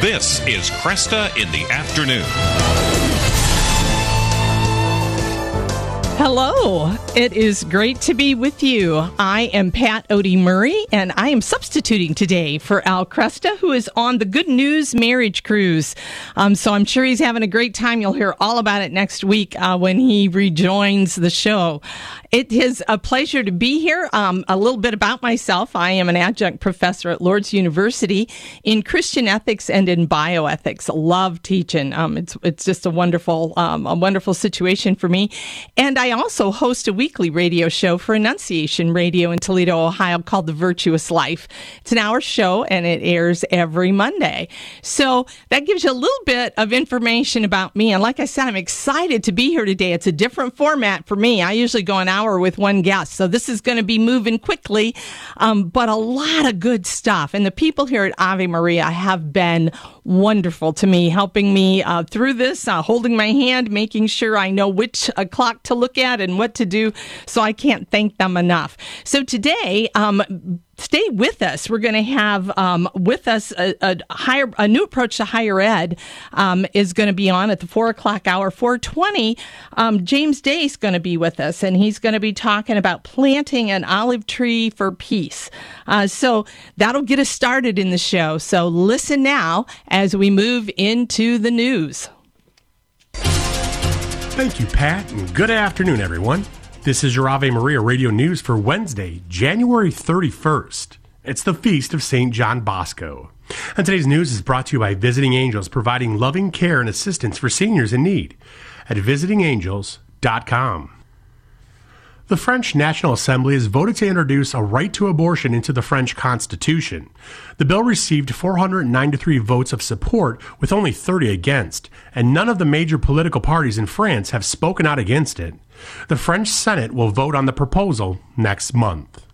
This is Kresta in the Afternoon. Hello. It is great to be with you. I am Pat Oedy-Murray, and I am substituting today for Al Kresta, who is on the Good News Marriage Cruise. Um, so I'm sure he's having a great time. You'll hear all about it next week uh, when he rejoins the show. It is a pleasure to be here. Um, a little bit about myself. I am an adjunct professor at Lourdes University in Christian ethics and in bioethics. Love teaching. Um, it's it's just a wonderful um, a wonderful situation for me. And I also host a weekly radio show for Annunciation Radio in Toledo, Ohio, called The Virtuous Life. It's an hour show and it airs every Monday. So that gives you a little bit of information about me. And like I said, I'm excited to be here today. It's a different format for me. I usually go an hour with one guest. So this is going to be moving quickly, um, but a lot of good stuff. And the people here at Ave Maria have been wonderful to me, helping me uh, through this, uh, holding my hand, making sure I know which uh, clock to look at and what to do. So I can't thank them enough. So today, um, stay with us. We're going to have um, with us a, a, higher, a new approach to higher ed um, is going to be on at the four o'clock hour, four twenty. Um, James Day is going to be with us, and he's going to be talking about planting an olive tree for peace. Uh, so that'll get us started in the show. So listen now as we move into the news. Thank you, Pat, and good afternoon, everyone. This is your Ave Maria radio news for Wednesday, January 31st. It's the feast of St. John Bosco. And today's news is brought to you by Visiting Angels, providing loving care and assistance for seniors in need at visitingangels.com. The French National Assembly has voted to introduce a right to abortion into the French Constitution. The bill received 493 votes of support, with only 30 against, and none of the major political parties in France have spoken out against it. The French Senate will vote on the proposal next month.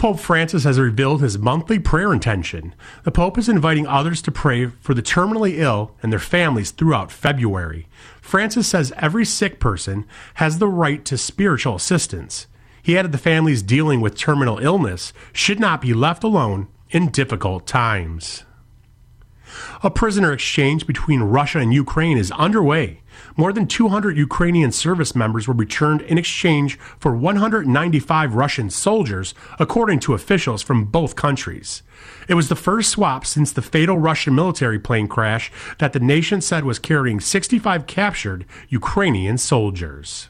Pope Francis has revealed his monthly prayer intention. The Pope is inviting others to pray for the terminally ill and their families throughout February. Francis says every sick person has the right to spiritual assistance. He added the families dealing with terminal illness should not be left alone in difficult times. A prisoner exchange between Russia and Ukraine is underway. More than 200 Ukrainian service members were returned in exchange for 195 Russian soldiers, according to officials from both countries. It was the first swap since the fatal Russian military plane crash that the nation said was carrying 65 captured Ukrainian soldiers.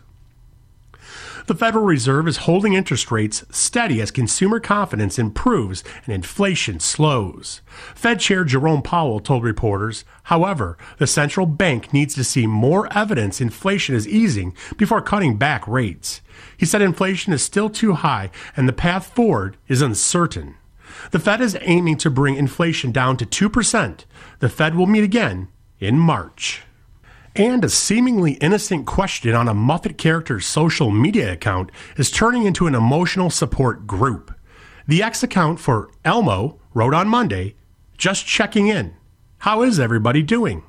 The Federal Reserve is holding interest rates steady as consumer confidence improves and inflation slows. Fed Chair Jerome Powell told reporters, however, the central bank needs to see more evidence inflation is easing before cutting back rates. He said inflation is still too high and the path forward is uncertain. The Fed is aiming to bring inflation down to 2%. The Fed will meet again in March and a seemingly innocent question on a Muppet character's social media account is turning into an emotional support group. The X account for Elmo wrote on Monday, just checking in. How is everybody doing?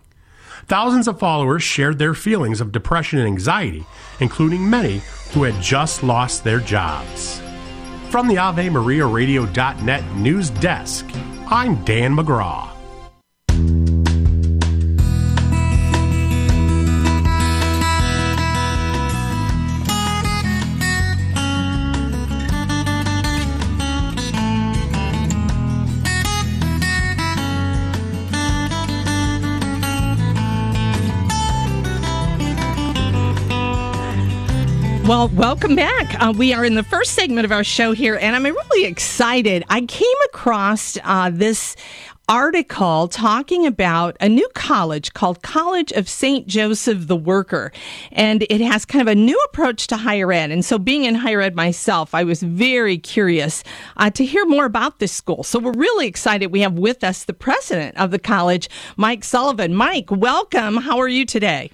Thousands of followers shared their feelings of depression and anxiety, including many who had just lost their jobs. From the Ave Maria Radio.net news desk, I'm Dan McGraw. Well, welcome back. Uh, we are in the first segment of our show here, and I'm really excited. I came across uh, this article talking about a new college called College of St. Joseph the Worker. And it has kind of a new approach to higher ed. And so, being in higher ed myself, I was very curious uh, to hear more about this school. So, we're really excited. We have with us the president of the college, Mike Sullivan. Mike, welcome. How are you today?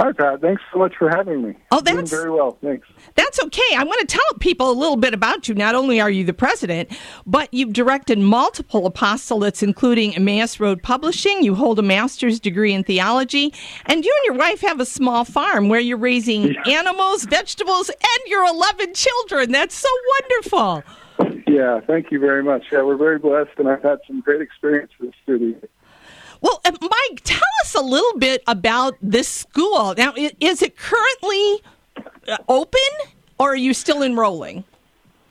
Hi, Pat. Thanks so much for having me. Oh, that's Doing very well. Thanks. That's okay. I want to tell people a little bit about you. Not only are you the president, but you've directed multiple apostolates, including Emmaus Road Publishing. You hold a master's degree in theology, and you and your wife have a small farm where you're raising yeah. animals, vegetables, and your 11 children. That's so wonderful. Yeah, thank you very much. Yeah, we're very blessed, and I've had some great experiences through the well, uh, Mike, tell us a little bit about this school. Now, is it currently uh, open or are you still enrolling?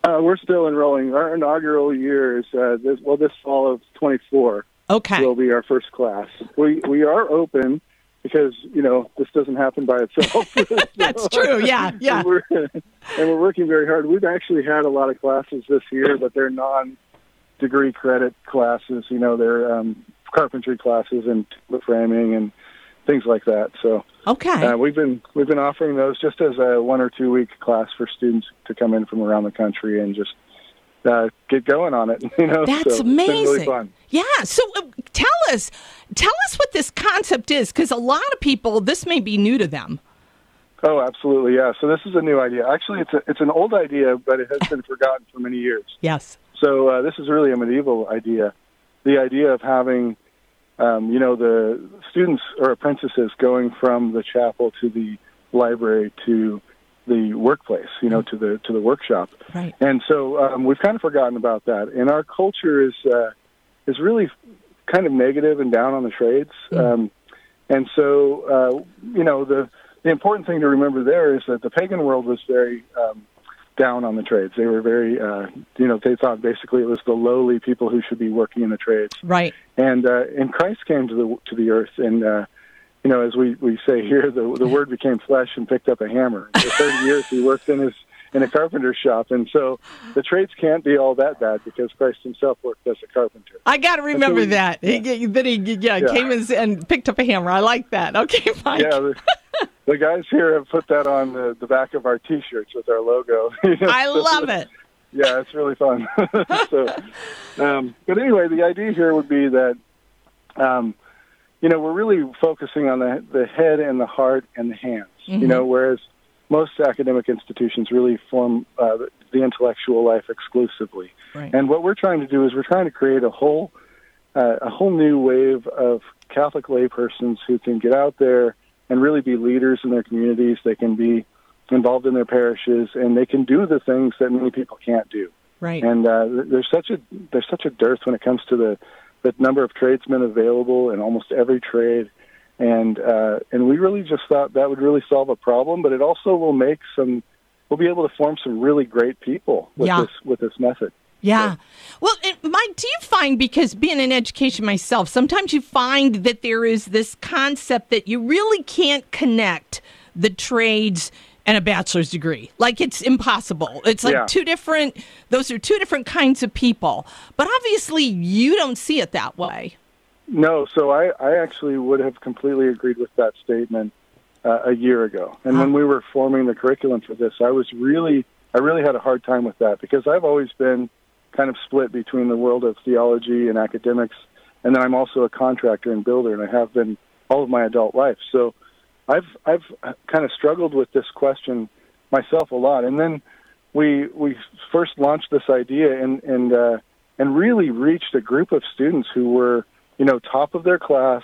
Uh, we're still enrolling. Our inaugural year is uh, this, well, this fall of 24. Okay, will be our first class. We we are open because you know this doesn't happen by itself. That's true. Yeah, yeah. And we're, and we're working very hard. We've actually had a lot of classes this year, but they're non-degree credit classes. You know, they're um, carpentry classes and framing and things like that. So okay, uh, we've been we've been offering those just as a one or two week class for students to come in from around the country and just uh, get going on it. You know, that's so amazing. Really yeah. So uh, tell us, tell us what this concept is, because a lot of people this may be new to them. Oh, absolutely, yeah. So this is a new idea. Actually, it's a, it's an old idea, but it has been forgotten for many years. Yes. So uh, this is really a medieval idea the idea of having, um, you know, the students or apprentices going from the chapel to the library to the workplace, you know, to the to the workshop. Right. And so um, we've kind of forgotten about that. And our culture is uh, is really kind of negative and down on the trades. Mm. Um, and so, uh, you know, the the important thing to remember there is that the pagan world was very um, down on the trades. They were very, uh, you know, they thought basically it was the lowly people who should be working in the trades. Right. And uh, and Christ came to the to the earth, and uh, you know, as we we say here, the the Word became flesh and picked up a hammer. For thirty years, he worked in his in a carpenter shop, and so the trades can't be all that bad because Christ Himself worked as a carpenter. I got to remember so we, that. He, that he yeah, yeah, came and picked up a hammer. I like that. Okay, Mike. Yeah. The, guys here have put that on the, the back of our T-shirts with our logo. I love it. Yeah, it's really fun. so, um, but anyway, the idea here would be that, um, you know, we're really focusing on the the head and the heart and the hands. Mm-hmm. You know, whereas most academic institutions really form uh, the intellectual life exclusively. Right. And what we're trying to do is we're trying to create a whole uh, a whole new wave of Catholic laypersons who can get out there and really be leaders in their communities. They can be involved in their parishes, and they can do the things that many people can't do. Right. And uh, there's such a there's such a dearth when it comes to the the number of tradesmen available in almost every trade, and uh, and we really just thought that would really solve a problem, but it also will make some we'll be able to form some really great people with yeah. this with this method. Yeah. Well, Mike, do you find, because being in education myself, sometimes you find that there is this concept that you really can't connect the trades and a bachelor's degree. Like it's impossible. It's like yeah. two different, those are two different kinds of people. But obviously, you don't see it that way. No, so I, I actually would have completely agreed with that statement uh, a year ago. And huh. when we were forming the curriculum for this, I was really, I really had a hard time with that because I've always been kind of split between the world of theology and academics, and then I'm also a contractor and builder, and I have been all of my adult life. So I've I've kind of struggled with this question myself a lot, and then we we first launched this idea and and uh, and really reached a group of students who were you know top of their class,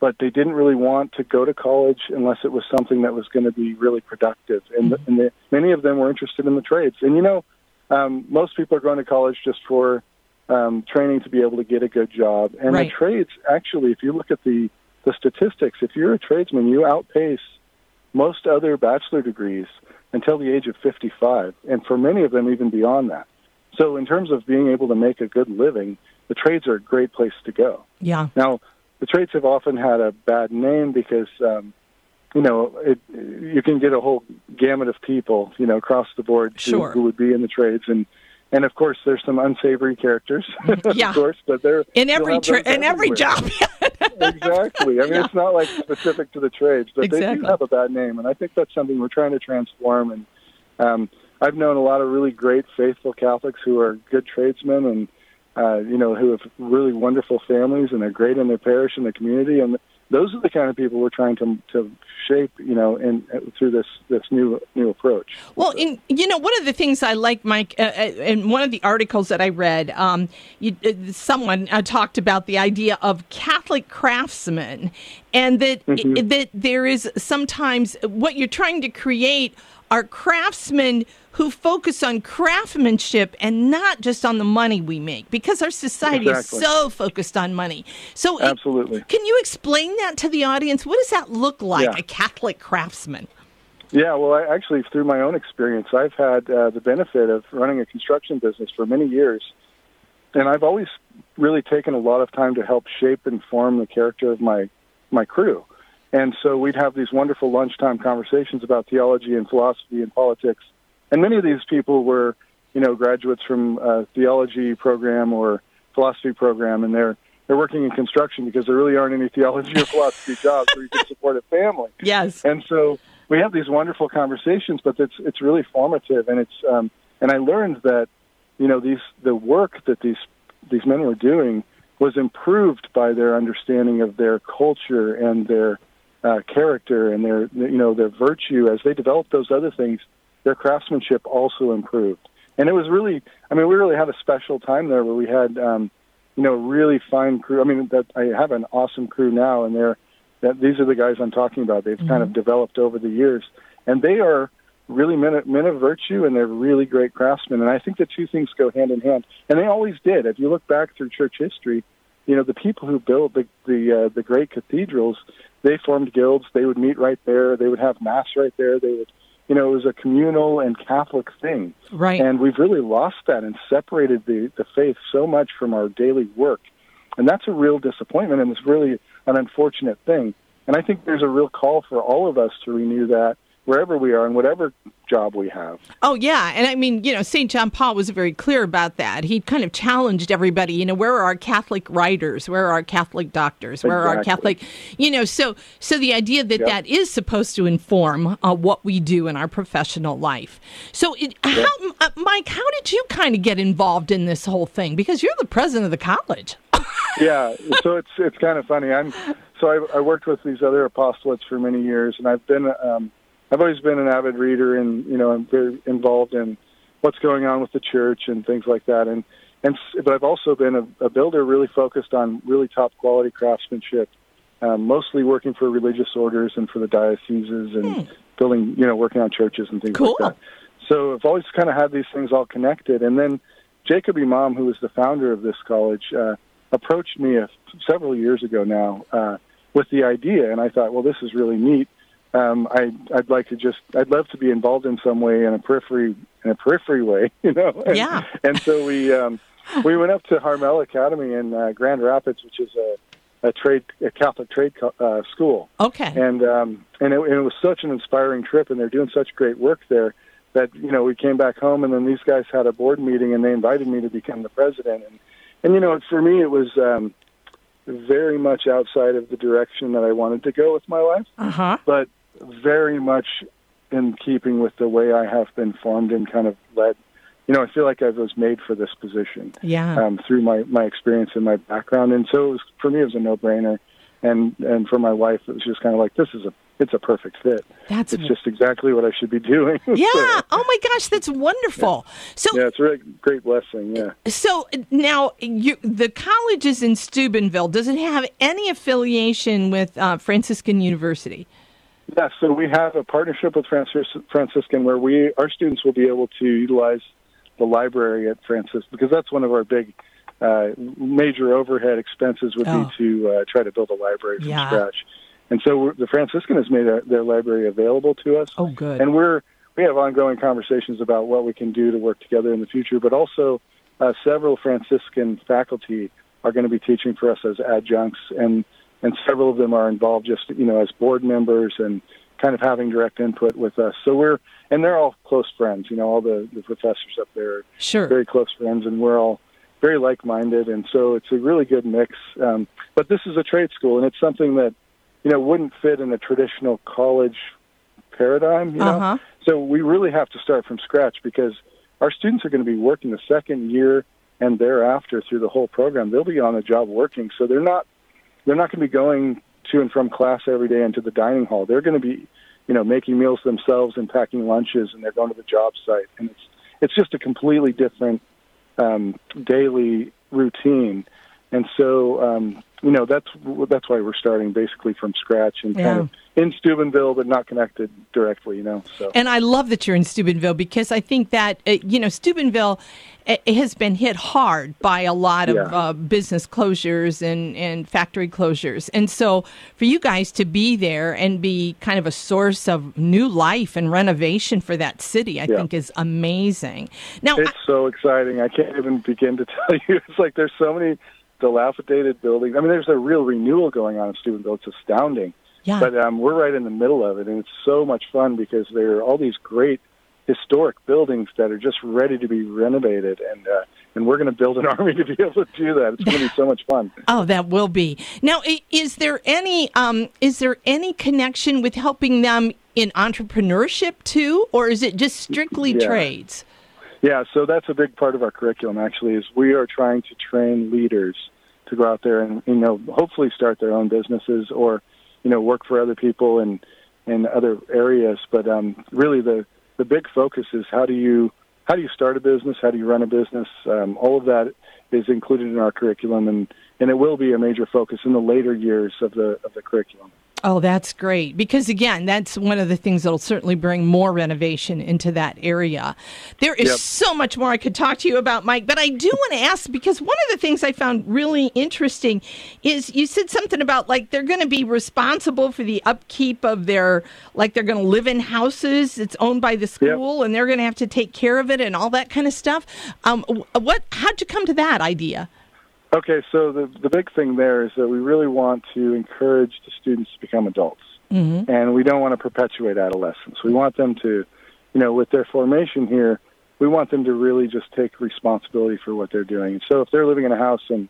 but they didn't really want to go to college unless it was something that was going to be really productive, and, mm-hmm. and the, many of them were interested in the trades, and you know um, most people are going to college just for um, training to be able to get a good job. And right. the trades, actually, if you look at the, the statistics, if you're a tradesman, you outpace most other bachelor degrees until the age of 55, and for many of them, even beyond that. So, in terms of being able to make a good living, the trades are a great place to go. Yeah. Now, the trades have often had a bad name because um, you know, it, you can get a whole gamut of people, you know, across the board sure. who, who would be in the trades, and and of course, there's some unsavory characters, Yeah. of course, but they're in every tra- in every job. exactly. I mean, Yeah. it's not like specific to the trades, but they do have a bad name, and I think that's something we're trying to transform. And um, I've known a lot of really great, faithful Catholics who are good tradesmen, and uh, you know, who have really wonderful families, and they're great in their parish and the community, and those are the kind of people we're trying to to shape, you know, in through this this new new approach. Well, in, you know, one of the things I like, Mike, uh, uh, in one of the articles that I read, um, you, uh, someone uh, talked about the idea of Catholic craftsmen, and that Mm-hmm. that there is sometimes what you're trying to create are craftsmen who focus on craftsmanship and not just on the money we make, because our society Exactly. is so focused on money. So, it- Absolutely. can you explain that to the audience? What does that look like, Yeah. a Catholic craftsman? Yeah, well, I, actually, through my own experience, I've had uh, the benefit of running a construction business for many years, and I've always really taken a lot of time to help shape and form the character of my my crew. And so we'd have these wonderful lunchtime conversations about theology and philosophy and politics. And many of these people were, you know, graduates from a theology program or philosophy program, and they're they're working in construction because there really aren't any theology or philosophy jobs where you can support a family. Yes. And so we have these wonderful conversations, but it's it's really formative, and it's um, and I learned that you know these the work that these these men were doing was improved by their understanding of their culture and their uh, character and their you know their virtue as they developed those other things. Their craftsmanship also improved, and it was really I mean we really had a special time there where we had um, you know really fine crew. I mean that I have an awesome crew now, and they're that these are the guys I'm talking about. They've kind of developed over the years, and they are really men of, men of virtue, and they're really great craftsmen. And I think the two things go hand in hand, and they always did. If you look back through church history, you know the people who built the the uh, the great cathedrals, they formed guilds. They would meet right there. They would have mass right there. They would, you know, it was a communal and Catholic thing. Right. And we've really lost that and separated the the faith so much from our daily work, and that's a real disappointment, and it's really an unfortunate thing. And I think there's a real call for all of us to renew that wherever we are and whatever job we have. Oh yeah, and I mean, you know, St. John Paul was very clear about that. He kind of challenged everybody. You know, where are our Catholic writers? Where are our Catholic doctors? Where are our Catholic? You know, so so the idea that Yep. that is supposed to inform uh, what we do in our professional life. So, it, how, uh, Mike, how did you kind of get involved in this whole thing? Because you're the president of the college. yeah, so it's it's kind of funny. I'm so I, I worked with these other apostolates for many years, and I've been um, I've always been an avid reader, and you know I'm very involved in what's going on with the church and things like that. And and but I've also been a, a builder, really focused on really top quality craftsmanship, um, mostly working for religious orders and for the dioceses and building, you know, working on churches and things Cool. like that. So I've always kind of had these things all connected. And then Jacob Imam, who was the founder of this college, uh, approached me a, several years ago now uh, with the idea, and I thought, well, this is really neat. Um, I, I'd like to just, I'd love to be involved in some way in a periphery, in a periphery way, you know. And, Yeah. And so we um, we went up to Harmel Academy in uh, Grand Rapids, which is a a trade, a Catholic trade co- uh, school Okay. and um, and it, and it was such an inspiring trip, and they're doing such great work there that you know we came back home, and then these guys had a board meeting, and they invited me to become the president, and and you know for me it was um, very much outside of the direction that I wanted to go with my life, Uh huh. but very much in keeping with the way I have been formed and kind of led. You know, I feel like I was made for this position Yeah. um, through my my experience and my background, and so it was for me it was a no brainer, and and for my wife it was just kind of like this is a it's a perfect fit. That's It's just exactly what I should be doing. yeah. so, Oh my gosh, that's wonderful. So yeah, it's a really great blessing. Yeah. So now, you, the college is in Steubenville. Does it have any affiliation with uh, Franciscan University? Yeah, so we have a partnership with Francis, Franciscan where we our students will be able to utilize the library at Francis because that's one of our big uh, major overhead expenses would Oh. be to uh, try to build a library from Yeah. scratch. And so we're, the Franciscan has made our, their library available to us. Oh, good. And we're we have ongoing conversations about what we can do to work together in the future, but also uh, several Franciscan faculty are going to be teaching for us as adjuncts, and and several of them are involved just you know as board members and kind of having direct input with us. So we're and they're all close friends. You know, all the the professors up there Sure. very close friends, and we're all very like-minded, and so it's a really good mix. Um, but this is a trade school, and it's something that you know wouldn't fit in a traditional college paradigm. You know, Uh-huh. so we really have to start from scratch because our students are going to be working the second year and thereafter through the whole program. They'll be on the job working, so they're not they're not going to be going to and from class every day into the dining hall. They're going to be, you know, making meals themselves and packing lunches, and they're going to the job site, and it's it's just a completely different um, daily routine. And so, um, you know, that's that's why we're starting basically from scratch and Yeah. kind of in Steubenville, but not connected directly. You know, so And I love that you're in Steubenville because I think that, uh, you know, Steubenville uh, has been hit hard by a lot of Yeah. uh, business closures and, and factory closures. And so for you guys to be there and be kind of a source of new life and renovation for that city, I Yeah. think is amazing. Now, It's so exciting. I can't even begin to tell you. It's like there's so many dilapidated buildings. I mean, there's a real renewal going on in Steubenville. It's astounding. Yeah. But um, we're right in the middle of it, and it's so much fun because there are all these great historic buildings that are just ready to be renovated, and uh, and we're going to build an army to be able to do that. It's going to be so much fun. Oh, that will be. Now, is there any um, is there any connection with helping them in entrepreneurship too, or is it just strictly Yeah. trades? Yeah, so that's a big part of our curriculum. Actually, is we are trying to train leaders to go out there and you know hopefully start their own businesses or you know work for other people in in other areas. But um, really, the the big focus is how do you how do you start a business? How do you run a business? Um, all of that is included in our curriculum, and and it will be a major focus in the later years of the of the curriculum. Oh, that's great. Because again, that's one of the things that'll certainly bring more renovation into that area. There is Yep. so much more I could talk to you about, Mike, but I do want to ask because one of the things I found really interesting is you said something about like they're going to be responsible for the upkeep of their, like they're going to live in houses. It's owned by the school and they're going to have to take care of it and all that kind of stuff. Um, what, how'd you come to that idea? Okay, so the the big thing there is that we really want to encourage the students to become adults, mm-hmm. and we don't want to perpetuate adolescence. We want them to, you know, with their formation here, we want them to really just take responsibility for what they're doing. So if they're living in a house and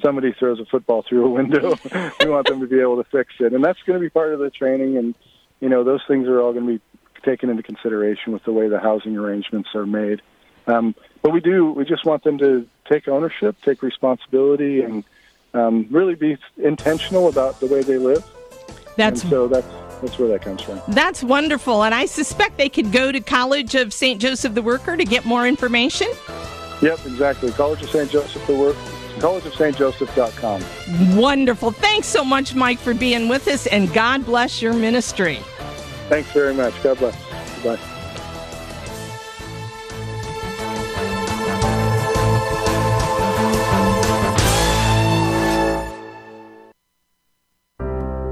somebody throws a football through a window, we want them to be able to fix it, and that's going to be part of the training. And you know, those things are all going to be taken into consideration with the way the housing arrangements are made. Um, but we do, we just want them to take ownership, take responsibility, and um, really be intentional about the way they live. That's and so that's that's where that comes from. That's wonderful. And I suspect they could go to College of St. Joseph the Worker to get more information. Yep, exactly. College of St. Joseph, the work, collegeofstjoseph.com. Wonderful. Thanks so much, Mike, for being with us, and God bless your ministry. Thanks very much. God bless. Bye.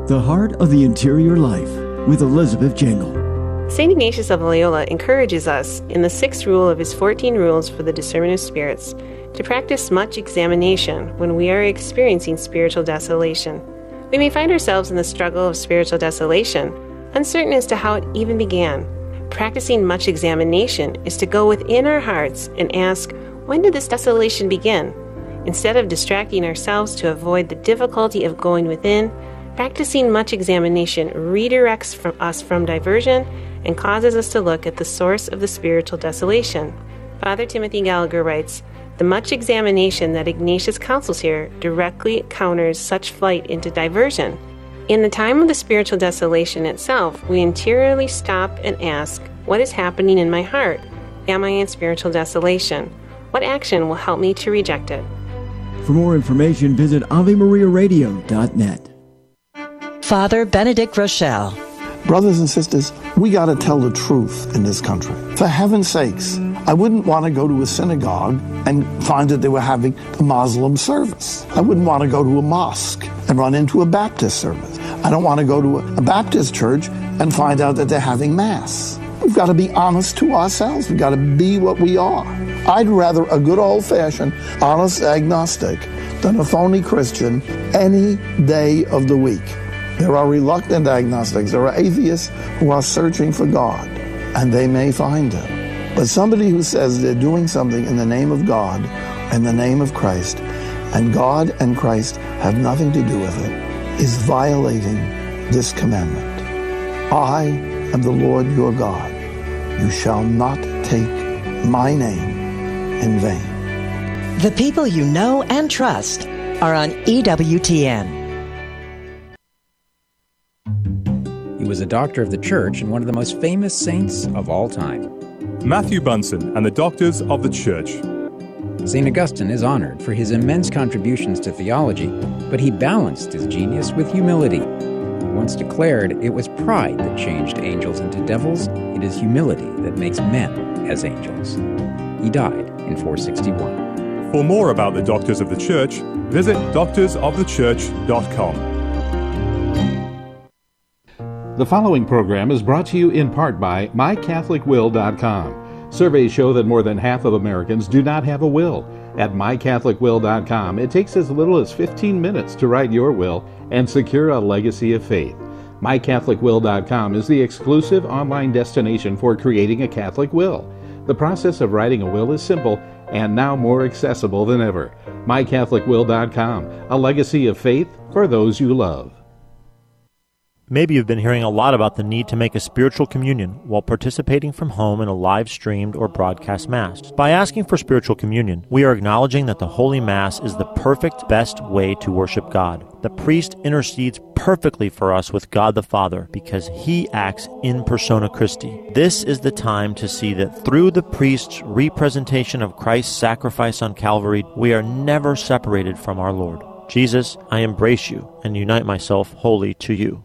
The Heart of the Interior Life with Elizabeth Jangle. St. Ignatius of Loyola encourages us, in the sixth rule of his 14 rules for the discernment of spirits, to practice much examination when we are experiencing spiritual desolation. We may find ourselves in the struggle of spiritual desolation, uncertain as to how it even began. Practicing much examination is to go within our hearts and ask, when did this desolation begin? Instead of distracting ourselves to avoid the difficulty of going within, practicing much examination redirects from us from diversion and causes us to look at the source of the spiritual desolation. Father Timothy Gallagher writes, the much examination that Ignatius counsels here directly counters such flight into diversion. In the time of the spiritual desolation itself, we interiorly stop and ask, What is happening in my heart? Am I in spiritual desolation? What action will help me to reject it? For more information, visit AveMariaRadio.net. Father Benedict Groeschel. Brothers and sisters, we got to tell the truth in this country. For heaven's sakes, I wouldn't want to go to a synagogue and find that they were having a Muslim service. I wouldn't want to go to a mosque and run into a Baptist service. I don't want to go to a Baptist church and find out that they're having Mass. We've got to be honest to ourselves. We've got to be what we are. I'd rather a good old fashioned, honest agnostic than a phony Christian any day of the week. There are reluctant agnostics. There are atheists who are searching for God, and they may find him. But somebody who says they're doing something in the name of God, in the name of Christ, and God and Christ have nothing to do with it, is violating this commandment. I am the Lord your God. You shall not take my name in vain. The people you know and trust are on EWTN. He was a doctor of the church and one of the most famous saints of all time. Matthew Bunson and the Doctors of the Church. St. Augustine is honored for his immense contributions to theology, but he balanced his genius with humility. He once declared it was pride that changed angels into devils, it is humility that makes men as angels. He died in 461. For more about the Doctors of the Church, visit doctorsofthechurch.com. The following program is brought to you in part by MyCatholicWill.com. Surveys show that more than half of Americans do not have a will. At MyCatholicWill.com, it takes as little as 15 minutes to write your will and secure a legacy of faith. MyCatholicWill.com is the exclusive online destination for creating a Catholic will. The process of writing a will is simple and now more accessible than ever. MyCatholicWill.com, a legacy of faith for those you love. Maybe you've been hearing a lot about the need to make a spiritual communion while participating from home in a live streamed or broadcast Mass. By asking for spiritual communion, we are acknowledging that the Holy Mass is the perfect, best way to worship God. The priest intercedes perfectly for us with God the Father because he acts in persona Christi. This is the time to see that through the priest's representation of Christ's sacrifice on Calvary, we are never separated from our Lord. Jesus, I embrace you and unite myself wholly to you.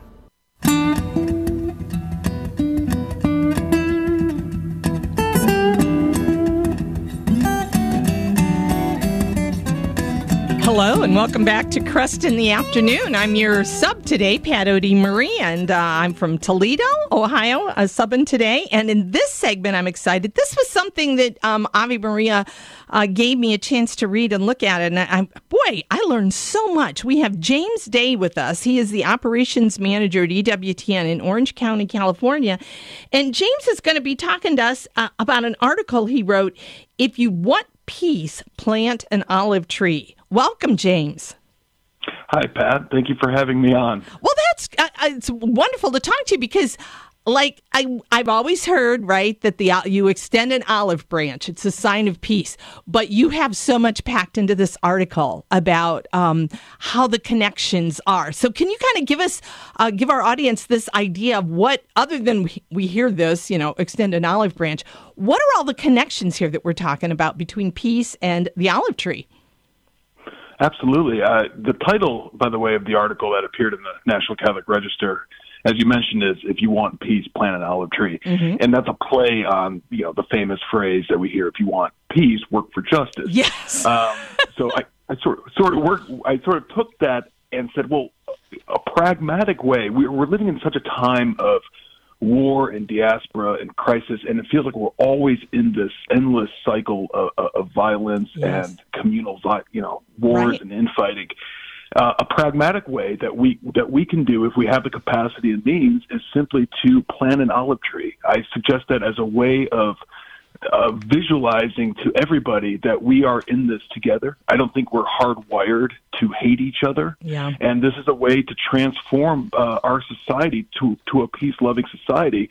Hello and welcome back to Kresta in the Afternoon. I'm your sub today, Pat Oedy Marie, and uh, I'm from Toledo, Ohio, a subbing today. And in this segment, I'm excited. This was something that um, Ave Maria uh, gave me a chance to read and look at. And I, boy, I learned so much. We have James Day with us. He is the operations manager at EWTN in Orange County, California. And James is going to be talking to us uh, about an article he wrote If You Want Peace, Plant an Olive Tree. Welcome, James. Hi, Pat. Thank you for having me on. Well, that's uh, it's wonderful to talk to you because, like, I I've always heard right that the you extend an olive branch; it's a sign of peace. But you have so much packed into this article about um, how the connections are. So, can you kind of give us uh, give our audience this idea of what, other than we, we hear this, you know, extend an olive branch? What are all the connections here that we're talking about between peace and the olive tree? Absolutely. Uh, the title, by the way, of the article that appeared in the National Catholic Register, as you mentioned, is "If you want peace, plant an olive tree," mm-hmm. and that's a play on you know the famous phrase that we hear: "If you want peace, work for justice." Yes. Um, so I, I sort of, sort of work. I sort of took that and said, "Well, a pragmatic way. We're living in such a time of." war and diaspora and crisis, and it feels like we're always in this endless cycle of, of violence yes. and communal, you know, wars right. and infighting. Uh, a pragmatic way that we that we can do if we have the capacity and means is simply to plant an olive tree. I suggest that as a way of uh, visualizing to everybody that we are in this together. I don't think we're hardwired to hate each other. Yeah. And this is a way to transform uh, our society to, to a peace loving society.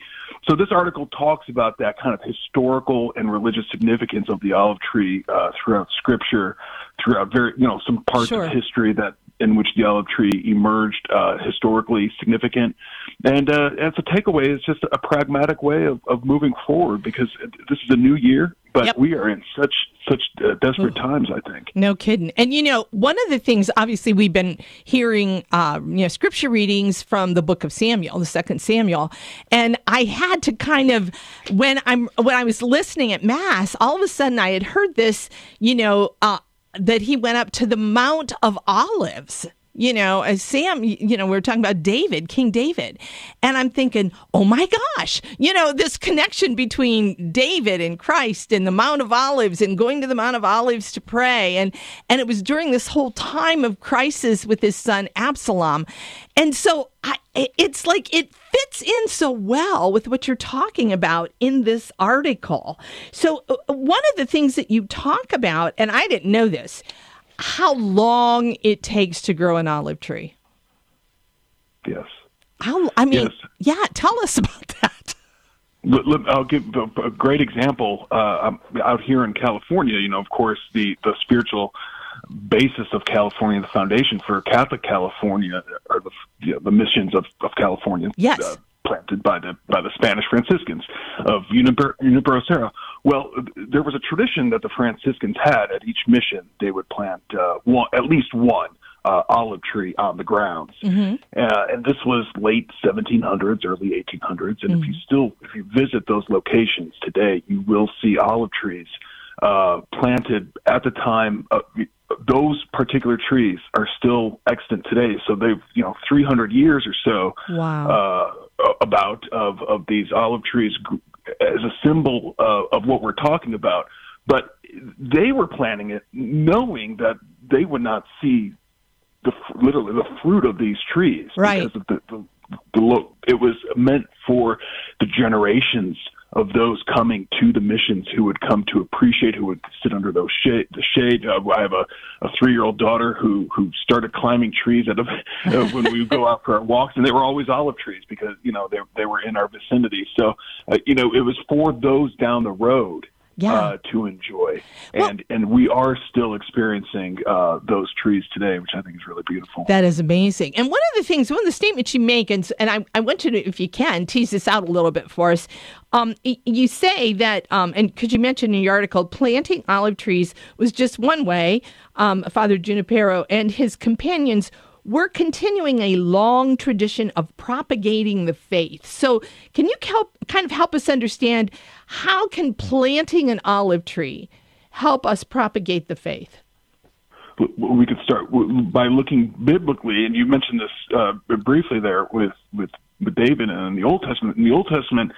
So this article talks about that kind of historical and religious significance of the olive tree uh, throughout Scripture, throughout very you know some parts sure. of history that in which the olive tree emerged uh, historically significant. And uh, as a takeaway, it's just a pragmatic way of, of moving forward because this is a new year, but yep. we are in such such uh, desperate times. I think. No kidding. And you know, one of the things, obviously, we've been hearing, uh, you know, scripture readings from the book of Samuel, the second Samuel, and I had to kind of when I'm when I was listening at mass, all of a sudden I had heard this, you know, uh, that he went up to the Mount of Olives you know, as Sam, you know, we are talking about David, King David. And I'm thinking, oh my gosh, you know, this connection between David and Christ and the Mount of Olives and going to the Mount of Olives to pray. And, and it was during this whole time of crisis with his son Absalom. And so I, it's like it fits in so well with what you're talking about in this article. So, uh, one of the things that you talk about, and I didn't know this, how long it takes to grow an olive tree. Yes. How? I mean, yes. yeah. Tell us about that. I'll give a great example. Uh, out here in California, you know, of course, the the spiritual basis of California, the foundation for Catholic California, are the you know, the missions of, of California. Yes. Uh, planted by the by the Spanish Franciscans of Junipero Serra. Well, there was a tradition that the Franciscans had at each mission. They would plant uh, one, at least one uh, olive tree on the grounds, mm-hmm. uh, and this was late 1700s, early 1800s. And mm-hmm. if you still if you visit those locations today, you will see olive trees uh, planted at the time. Uh, those particular trees are still extant today. So they've, you know, 300 years or so wow. uh, about of, of these olive trees as a symbol uh, of what we're talking about. But they were planning it knowing that they would not see the literally the fruit of these trees right. because of the, the, the it was meant for the generations of those coming to the missions who would come to appreciate, who would sit under those shade, the shade. Uh, I have a, a three-year-old daughter who who started climbing trees at a, uh, when we would go out for our walks, and they were always olive trees because you know they they were in our vicinity. So uh, you know it was for those down the road yeah. uh, to enjoy. And and we are still experiencing uh, those trees today, which I think is really beautiful. That is amazing. And one of the things, one of the statements you make, and, and I, I want you to, if you can, tease this out a little bit for us. Um, you say that, um, and could you mention in your article, planting olive trees was just one way. Um, Father Junipero and his companions we're continuing a long tradition of propagating the faith. So, can you help kind of help us understand how can planting an olive tree help us propagate the faith? We could start by looking biblically, and you mentioned this uh, briefly there with, with with David and the Old Testament. In the Old Testament,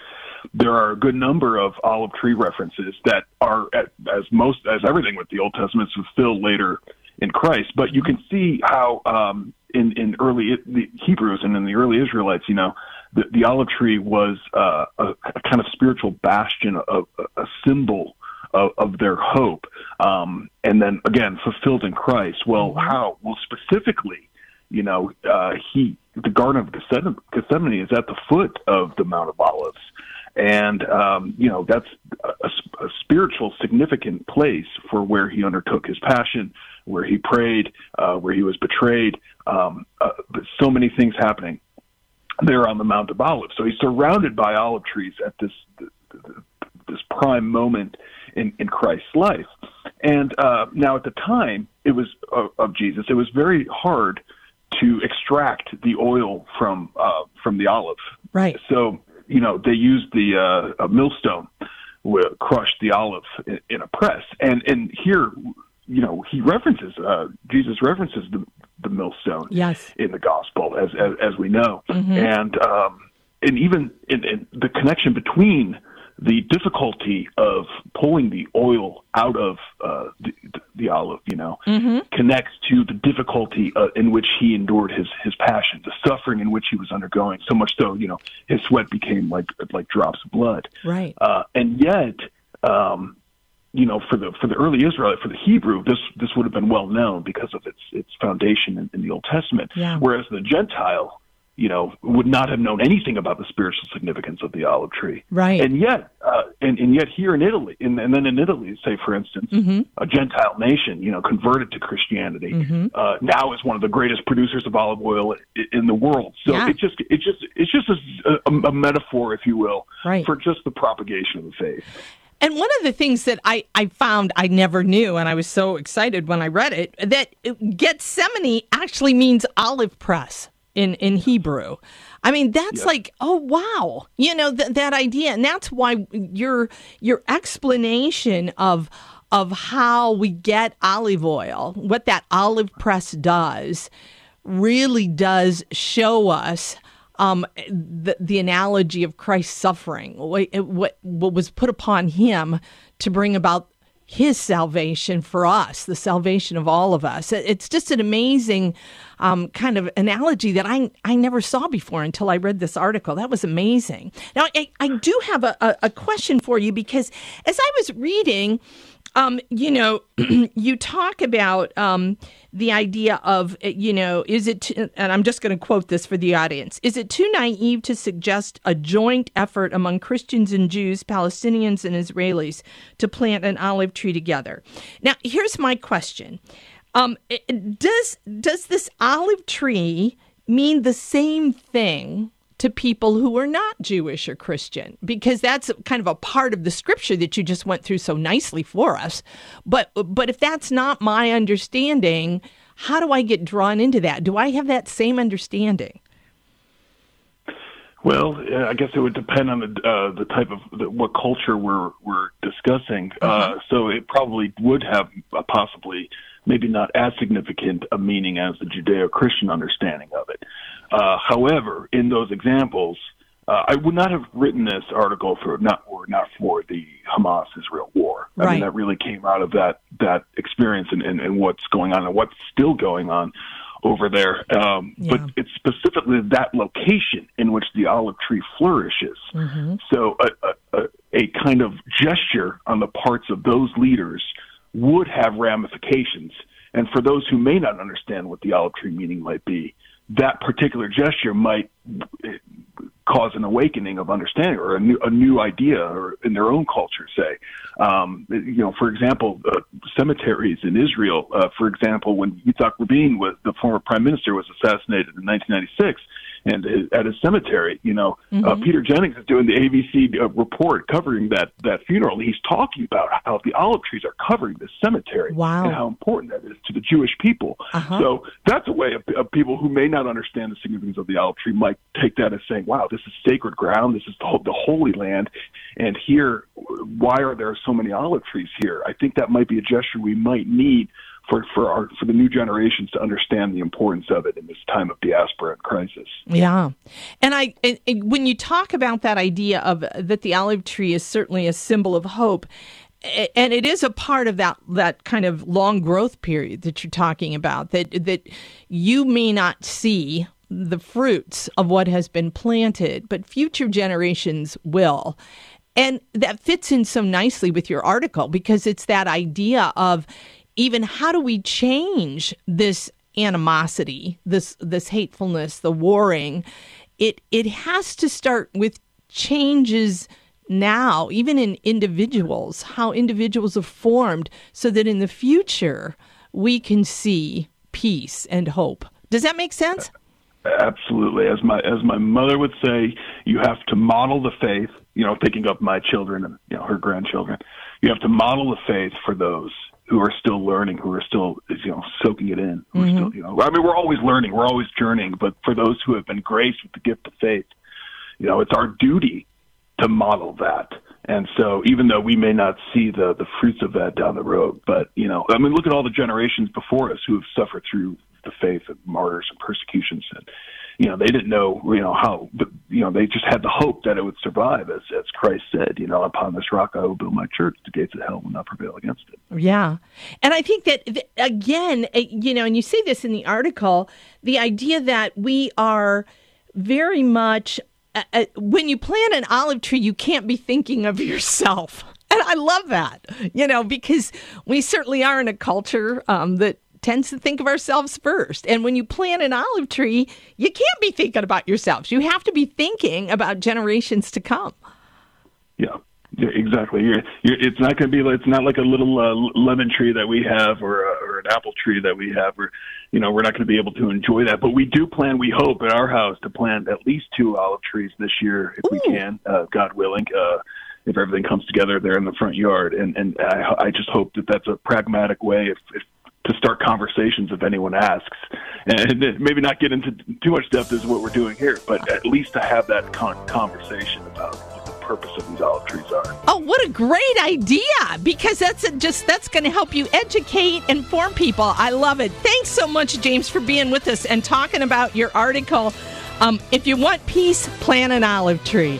there are a good number of olive tree references that are, as most as everything with the Old Testament, fulfilled later in Christ. But you can see how um, in in early the Hebrews and in the early Israelites, you know, the, the olive tree was uh, a, a kind of spiritual bastion, of, a symbol of, of their hope, um, and then again fulfilled in Christ. Well, mm-hmm. how? Well, specifically, you know, uh, he the Garden of Gethsemane is at the foot of the Mount of Olives. And, um, you know, that's a, a spiritual significant place for where he undertook his passion, where he prayed, uh, where he was betrayed. Um, uh, but so many things happening there on the Mount of Olives. So he's surrounded by olive trees at this this prime moment in, in Christ's life. And uh, now, at the time, it was uh, of Jesus. It was very hard to extract the oil from uh, from the olive. Right. So you know they used the uh, millstone, crushed the olive in, in a press, and and here you know, he references uh, Jesus references the the millstone yes. in the gospel, as as, as we know, mm-hmm. and um, and even in, in the connection between the difficulty of pulling the oil out of uh, the, the olive, you know, mm-hmm. connects to the difficulty uh, in which he endured his his passion, the suffering in which he was undergoing. So much so, you know, his sweat became like like drops of blood. Right. Uh, and yet, um, you know, for the for the early Israelite, for the Hebrew, this this would have been well known because of its its foundation in, in the Old Testament. Yeah. Whereas the Gentile, you know, would not have known anything about the spiritual significance of the olive tree. Right. And yet, uh, and, and yet here in Italy, and, and then in Italy, say for instance, mm-hmm. a Gentile nation, you know, converted to Christianity, mm-hmm. uh, now is one of the greatest producers of olive oil in the world. So yeah. it just it just it's just a, a, a metaphor, if you will, right. for just the propagation of the faith. And one of the things that I, I found I never knew, and I was so excited when I read it, that Gethsemane actually means olive press in, in Hebrew. I mean, that's yeah. like, oh wow, you know th- that idea, and that's why your your explanation of of how we get olive oil, what that olive press does, really does show us um, the, the analogy of Christ's suffering, what, what, what was put upon him to bring about his salvation for us, the salvation of all of us. It's just an amazing um, kind of analogy that I, I never saw before until I read this article. That was amazing. Now, I, I do have a, a, a question for you because as I was reading, um, you know, you talk about um, the idea of, uh, you know, is it, too, and I'm just going to quote this for the audience, is it too naive to suggest a joint effort among Christians and Jews, Palestinians and Israelis to plant an olive tree together? Now, here's my question. Um, does does this olive tree mean the same thing to people who are not Jewish or Christian, because that's kind of a part of the scripture that you just went through so nicely for us. But but if that's not my understanding, how do I get drawn into that? Do I have that same understanding? Well, I guess it would depend on the uh, the type of the, what culture we're we're discussing. Uh, uh-huh. Uh, so it probably would have possibly maybe not as significant a meaning as the Judeo-Christian understanding of it. Uh, however, in those examples, uh, I would not have written this article for not or not for the Hamas Israel war. I right. mean, that really came out of that that experience and, and, and what's going on and what's still going on over there. Um, yeah. But it's specifically that location in which the olive tree flourishes. Mm-hmm. So a, a, a kind of gesture on the parts of those leaders would have ramifications. And for those who may not understand what the olive tree meaning might be, that particular gesture might cause an awakening of understanding or a new, a new idea or in their own culture, say. Um, you know, for example, uh, cemeteries in Israel, uh, for example, when Yitzhak Rabin was the former prime minister was assassinated in 1996, and at a cemetery. You know, uh, mm-hmm. uh, Peter Jennings is doing the ABC uh, report covering that that funeral, and he's talking about how the olive trees are covering the cemetery wow. and how important that is to the Jewish people. Uh-huh. So that's a way of, of people who may not understand the significance of the olive tree might take that as saying, "Wow, this is sacred ground. This is the, the Holy Land." And here, why are there so many olive trees here? I think that might be a gesture we might need for for our for the new generations to understand the importance of it in this time of diaspora and crisis. Yeah, and I and, and when you talk about that idea of that the olive tree is certainly a symbol of hope and it is a part of that that kind of long growth period that you're talking about that that you may not see the fruits of what has been planted but future generations will and that fits in so nicely with your article because it's that idea of even how do we change this animosity, this this hatefulness, the warring? It it has to start with changes now, even in individuals, how individuals are formed, so that in the future we can see peace and hope. Does that make sense? Absolutely. As my as my mother would say, you have to model the faith. You know, thinking of my children and you know her grandchildren, you have to model the faith for those who are still learning, who are still you know soaking it in. Who mm-hmm. still, you know, I mean, we're always learning, we're always journeying. But for those who have been graced with the gift of faith, you know, it's our duty to model that. And so, even though we may not see the the fruits of that down the road, but you know, I mean, look at all the generations before us who have suffered through the faith of martyrs and persecutions and you know, they didn't know, you know, how, you know, they just had the hope that it would survive, as, as Christ said, you know, upon this rock I will build my church, the gates of hell will not prevail against it. Yeah. And I think that, again, eh, you know, and you say this in the article, the idea that we are very much, uh, uh, when you plant an olive tree, you can't be thinking of yourself. And I love that, you know, because we certainly are in a culture um, that tends to think of ourselves first. And when you plant an olive tree, you can't be thinking about yourselves. You have to be thinking about generations to come. Yeah. Yeah, exactly. You're, you're, it's not going to be. It's not like a little uh, lemon tree that we have, or, uh, or an apple tree that we have, or you know, we're not going to be able to enjoy that. But we do plan. We hope at our house to plant at least two olive trees this year, if Ooh. we can, uh, God willing. Uh, if everything comes together there in the front yard. And and I, I just hope that that's a pragmatic way if, if to start conversations if anyone asks, and maybe not get into too much depth as what we're doing here, but at least to have that con- conversation about what the purpose of these olive trees are. Oh, what a great idea! Because that's just that's going to help you educate, inform people. I love it. Thanks so much, James, for being with us and talking about your article. Um, if you want peace, plant an olive tree.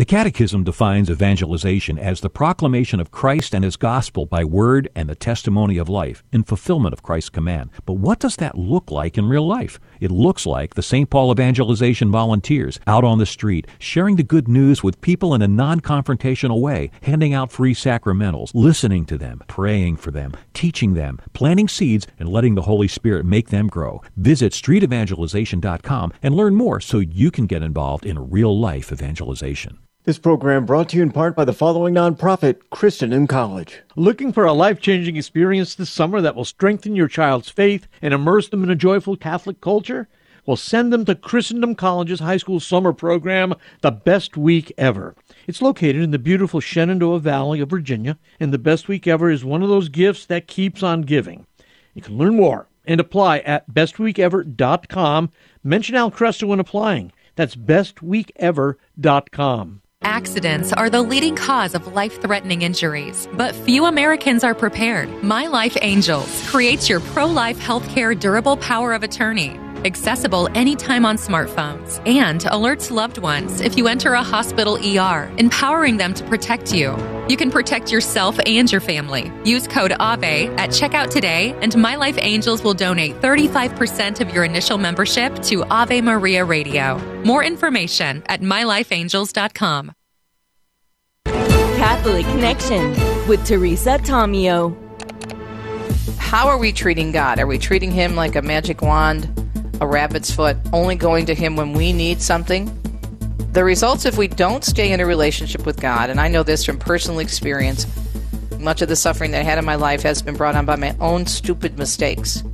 The Catechism defines evangelization as the proclamation of Christ and His gospel by word and the testimony of life in fulfillment of Christ's command. But what does that look like in real life? It looks like the St. Paul Evangelization volunteers out on the street, sharing the good news with people in a non confrontational way, handing out free sacramentals, listening to them, praying for them, teaching them, planting seeds, and letting the Holy Spirit make them grow. Visit streetevangelization.com and learn more so you can get involved in real life evangelization. This program brought to you in part by the following nonprofit, Christendom College. Looking for a life changing experience this summer that will strengthen your child's faith and immerse them in a joyful Catholic culture? Well, send them to Christendom College's high school summer program, The Best Week Ever. It's located in the beautiful Shenandoah Valley of Virginia, and The Best Week Ever is one of those gifts that keeps on giving. You can learn more and apply at bestweekever.com. Mention Al Kresta when applying. That's bestweekever.com. Accidents are the leading cause of life threatening injuries, but few Americans are prepared. My Life Angels creates your pro life healthcare durable power of attorney. Accessible anytime on smartphones and alerts loved ones if you enter a hospital ER, empowering them to protect you. You can protect yourself and your family. Use code AVE at checkout today, and My Life Angels will donate 35% of your initial membership to Ave Maria Radio. More information at mylifeangels.com. Catholic Connection with Teresa Tomeo. How are we treating God? Are we treating Him like a magic wand, a rabbit's foot, only going to Him when we need something? The results if we don't stay in a relationship with God, and I know this from personal experience, much of the suffering that I had in my life has been brought on by my own stupid mistakes.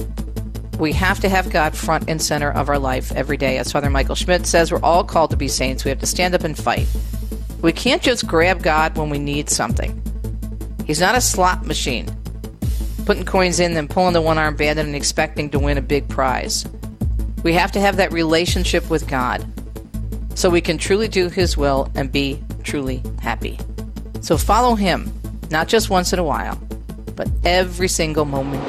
We have to have God front and center of our life every day. As Father Michael Schmitz says, we're all called to be saints. We have to stand up and fight. We can't just grab God when we need something. He's not a slot machine, putting coins in, then pulling the one arm bandit and expecting to win a big prize. We have to have that relationship with God so we can truly do His will and be truly happy. So follow Him, not just once in a while, but every single moment.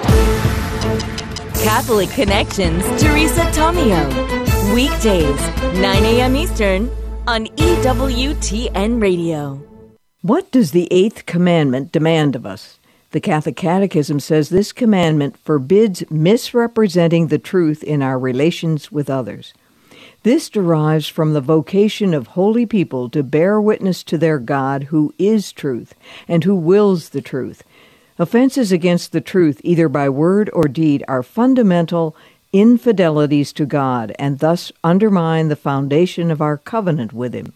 Catholic Connections, Teresa Tomeo. Weekdays, 9 a.m. Eastern on EWTN Radio. What does the eighth commandment demand of us? The Catholic Catechism says this commandment forbids misrepresenting the truth in our relations with others. This derives from the vocation of holy people to bear witness to their God who is truth and who wills the truth. Offenses against the truth, either by word or deed, are fundamental infidelities to God and thus undermine the foundation of our covenant with Him.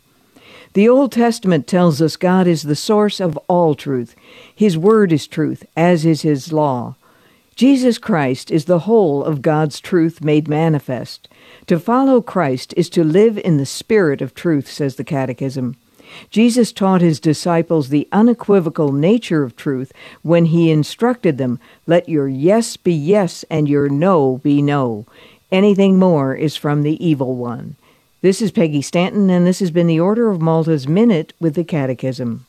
The Old Testament tells us God is the source of all truth. His Word is truth, as is His law. Jesus Christ is the whole of God's truth made manifest. To follow Christ is to live in the spirit of truth, says the Catechism. Jesus taught his disciples the unequivocal nature of truth when he instructed them, Let your yes be yes and your no be no. Anything more is from the evil one. This is Peggy Stanton, and this has been the Order of Malta's Minute with the Catechism.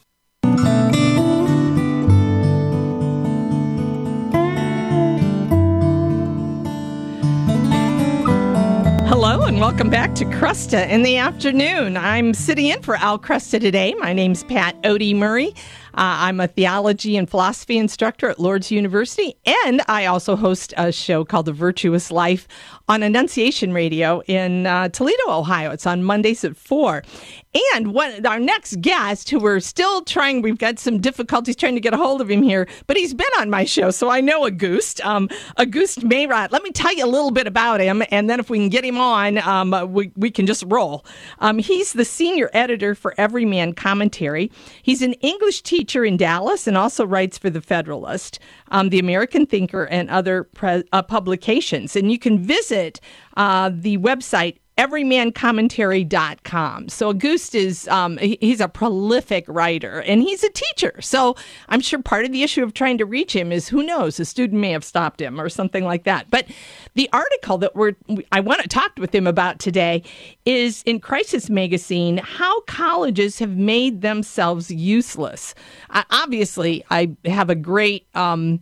Hello and welcome back to Kresta in the afternoon. I'm sitting in for Al Kresta today. My name's Pat Oedy-Murray. Uh, I'm a theology and philosophy instructor at Lourdes University, and I also host a show called The Virtuous Life on Annunciation Radio in uh, Toledo, Ohio. It's on Mondays at 4. And what our next guest, who we're still trying, we've got some difficulties trying to get a hold of him here, but he's been on my show, so I know Auguste. Um, Auguste Meyrat. Let me tell you a little bit about him, and then if we can get him on, um, we, we can just roll. Um, he's the senior editor for Everyman Commentary. He's an English teacher in Dallas and also writes for The Federalist, um, The American Thinker, and other pre- uh, publications. And you can visit uh, the website everymancommentary.com. So Auguste is um, he's a prolific writer and he's a teacher. So I'm sure part of the issue of trying to reach him is who knows a student may have stopped him or something like that. But the article that we're I want to talk with him about today is in Crisis Magazine how colleges have made themselves useless. Uh, obviously, I have a great um,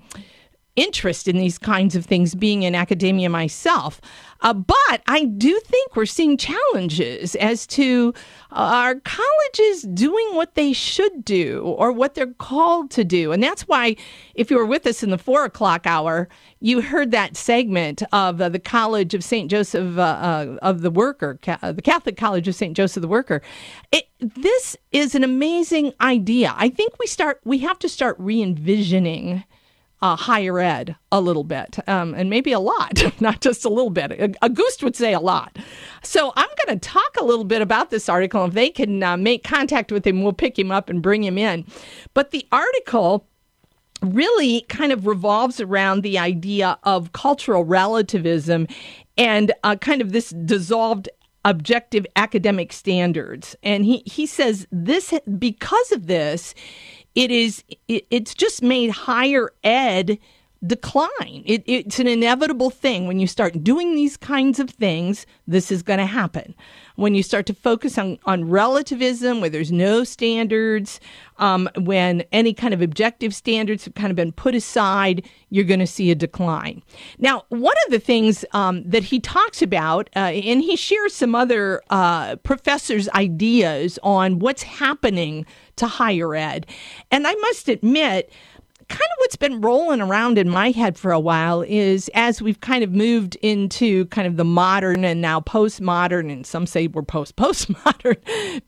interest in these kinds of things being in academia myself. Uh, but I do think we're seeing challenges as to uh, colleges doing what they should do or what they're called to do. And that's why, if you were with us in the four o'clock hour, you heard that segment of uh, the College of St. Joseph uh, uh, of the Worker, uh, the Catholic College of St. Joseph the Worker. It, this is an amazing idea. I think we start, we have to start re envisioning uh, higher ed a little bit, um, and maybe a lot, not just a little bit. Auguste would say a lot. So I'm going to talk a little bit about this article. If they can uh, make contact with him, we'll pick him up and bring him in. But the article really kind of revolves around the idea of cultural relativism and uh, kind of this dissolved objective academic standards. And he, he says this because of this, it is it, it's just made higher ed decline. It, it's an inevitable thing. When you start doing these kinds of things, this is going to happen. When you start to focus on, on relativism, where there's no standards, um, when any kind of objective standards have kind of been put aside, you're going to see a decline. Now, one of the things um, that he talks about, uh, and he shares some other uh, professors' ideas on what's happening to higher ed. And I must admit, kind of what's been rolling around in my head for a while is as we've kind of moved into kind of the modern and now postmodern, and some say we're post postmodern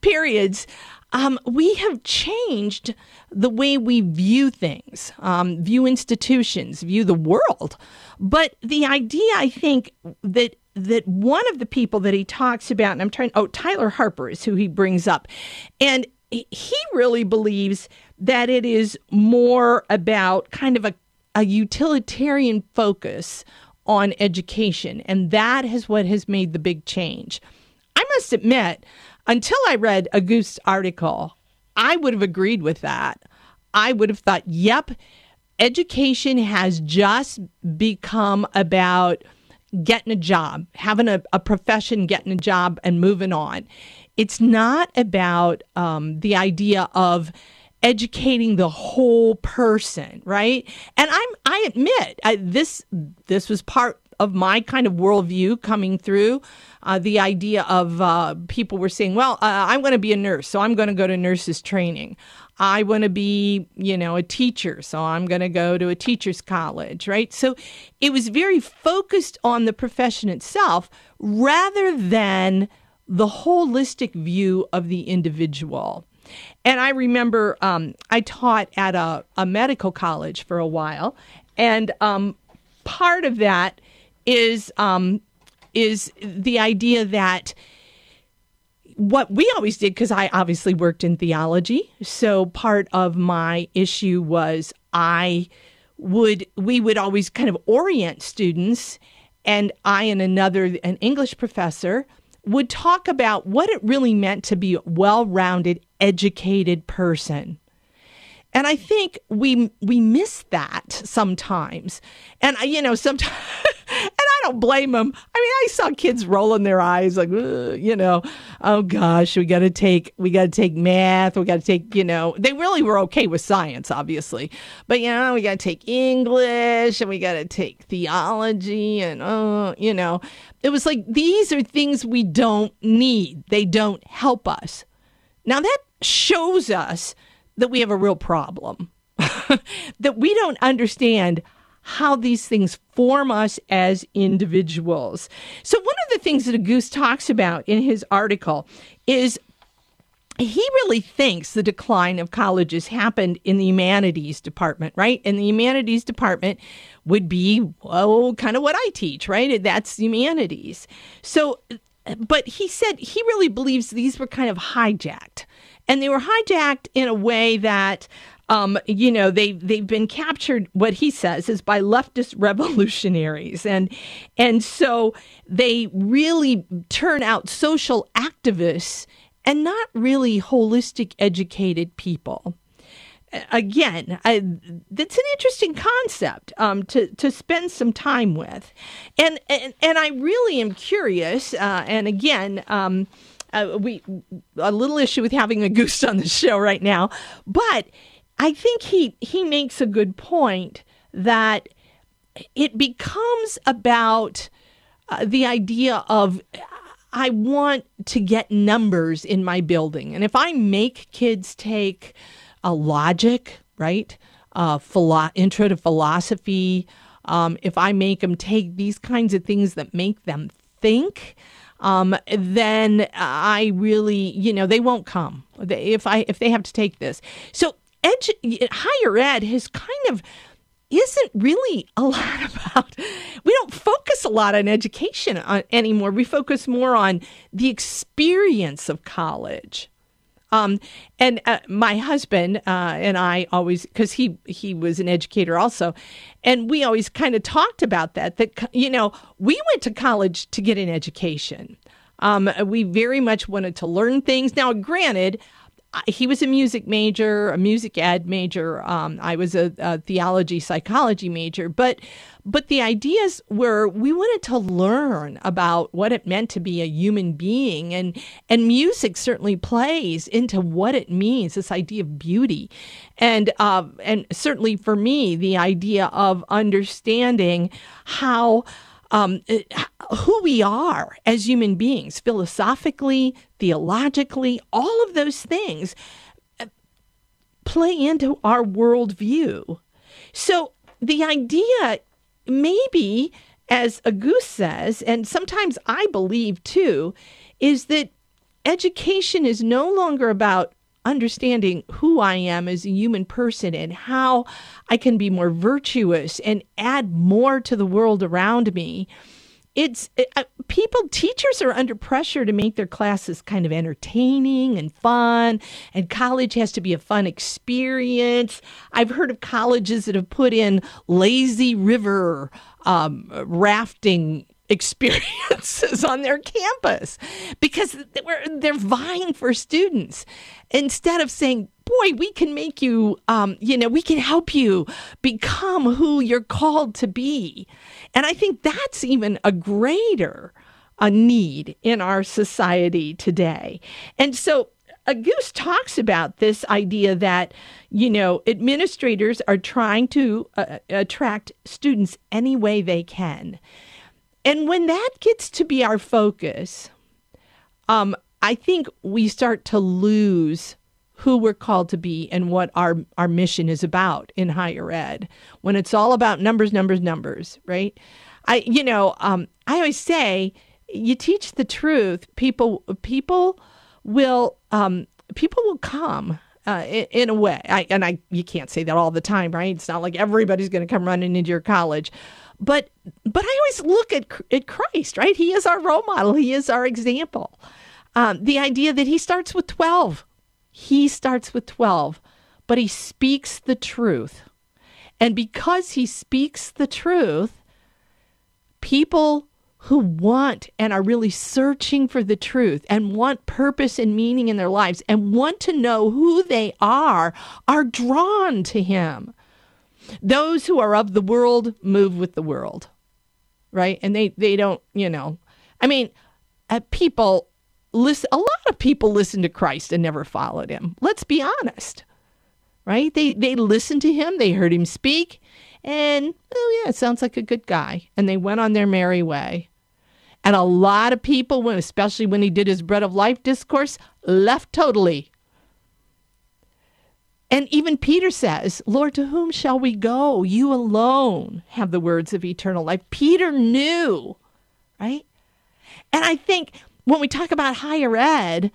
periods. Um, we have changed the way we view things, um, view institutions, view the world. But the idea, I think, that that one of the people that he talks about, and I'm trying, oh, Tyler Harper is who he brings up, and he really believes that it is more about kind of a, a utilitarian focus on education. And that is what has made the big change. I must admit, until I read Auguste's article, I would have agreed with that. I would have thought, yep, education has just become about getting a job, having a, a profession, getting a job, and moving on. It's not about um, the idea of educating the whole person, right? And I'm I admit I, this this was part of my kind of worldview coming through. Uh, the idea of uh, people were saying, "Well, uh, I want to be a nurse, so I'm going to go to nurses training. I want to be, you know, a teacher, so I'm going to go to a teacher's college." Right? So it was very focused on the profession itself rather than the holistic view of the individual. And I remember um, I taught at a, a, medical college for a while, and um, part of that is um, is the idea that what we always did because I obviously worked in theology, so part of my issue was I would we would always kind of orient students, and I and another an English professor would talk about what it really meant to be a well rounded, educated person. And I think we we miss that sometimes. And you know, sometimes don't blame them. I mean, I saw kids rolling their eyes like, you know, oh gosh, we got to take we got to take math, we got to take, you know, they really were okay with science, obviously, but you know, we got to take English and we got to take theology and oh, you know, it was like these are things we don't need. They don't help us. Now that shows us that we have a real problem, that we don't understand how these things form us as individuals. So, one of the things that Goose talks about in his article is he really thinks the decline of colleges happened in the humanities department, right? And the humanities department would be, oh, kind of what I teach, right? That's humanities. So, but he said he really believes these were kind of hijacked. And they were hijacked in a way that um, you know, they they've been captured. What he says is by leftist revolutionaries, and and so they really turn out social activists and not really holistic, educated people. Again, I, that's an interesting concept um, to to spend some time with, and and, and I really am curious. Uh, and again. Um, uh, we a little issue with having Auguste on the show right now, but I think he he makes a good point that it becomes about uh, the idea of I want to get numbers in my building, and if I make kids take a logic, right, uh, philo- intro to philosophy, um, if I make them take these kinds of things that make them think. Um, then I really, you know, they won't come if I if they have to take this. So edu- higher ed has kind of isn't really a lot about we don't focus a lot on education on, anymore we focus more on the experience of college um, and uh, my husband uh, and I always, because he he was an educator also, and we always kind of talked about that. That you know, we went to college to get an education. Um, we very much wanted to learn things. Now, granted, he was a music major, a music ed major. Um, I was a, a, theology psychology major, but but the ideas were we wanted to learn about what it meant to be a human being, and and music certainly plays into what it means. This idea of beauty, and uh, and certainly for me, the idea of understanding how um, who we are as human beings, philosophically, theologically, all of those things uh, play into our worldview. So the idea, maybe, as Auguste says, and sometimes I believe too, is that education is no longer about understanding who I am as a human person and how I can be more virtuous and add more to the world around me. It's uh, people, teachers are under pressure to make their classes kind of entertaining and fun, and college has to be a fun experience. I've heard of colleges that have put in lazy river um, rafting experiences on their campus because they're vying for students. Instead of saying boy we can make you um, you know we can help you become who you're called to be. And i think that's even a greater a need in our society today. And so Auguste talks about this idea that, you know, administrators are trying to uh, attract students any way they can. And when that gets to be our focus, um, I think we start to lose who we're called to be and what our, our mission is about in higher ed. When it's all about numbers, numbers, numbers, right? I, you know, um, I always say, you teach the truth, people, people will, um, people will come. Uh, in, in, a way, I, and I, you can't say that all the time, right? It's not like everybody's going to come running into your college, but but I always look at at Christ, right? He is our role model. He is our example. Um, the idea that he starts with twelve, he starts with twelve, but he speaks the truth, and because he speaks the truth, people who want and are really searching for the truth and want purpose and meaning in their lives and want to know who they are are drawn to him. Those who are of the world move with the world, right? And they, they don't, you know, I mean, uh, people listen, a lot of people listen to Christ and never followed him. Let's be honest, right? They, they listened to him, they heard him speak, and, oh, yeah, it sounds like a good guy. And they went on their merry way. And a lot of people, when, especially when he did his Bread of Life discourse, left totally And even Peter says, Lord, to whom shall we go? You alone have the words of eternal life. Peter knew, right? And I think when we talk about higher ed,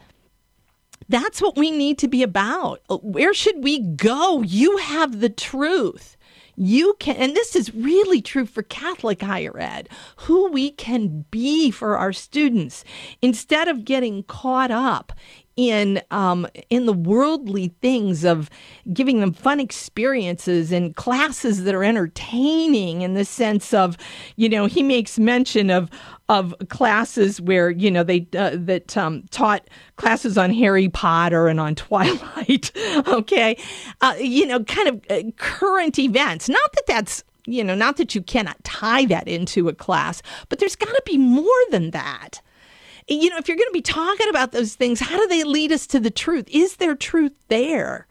that's what we need to be about. Where should we go? You have the truth. You can, and this is really true for Catholic higher ed, who we can be for our students instead of getting caught up in um, in the worldly things of giving them fun experiences and classes that are entertaining in the sense of, you know, he makes mention of of classes where you know they uh, that um, taught classes on Harry Potter and on Twilight. okay, uh, you know, kind of uh, current events. Not that that's you know, not that you cannot tie that into a class, but there's got to be more than that you know, if you're going to be talking about those things, how do they lead us to the truth? Is there truth there?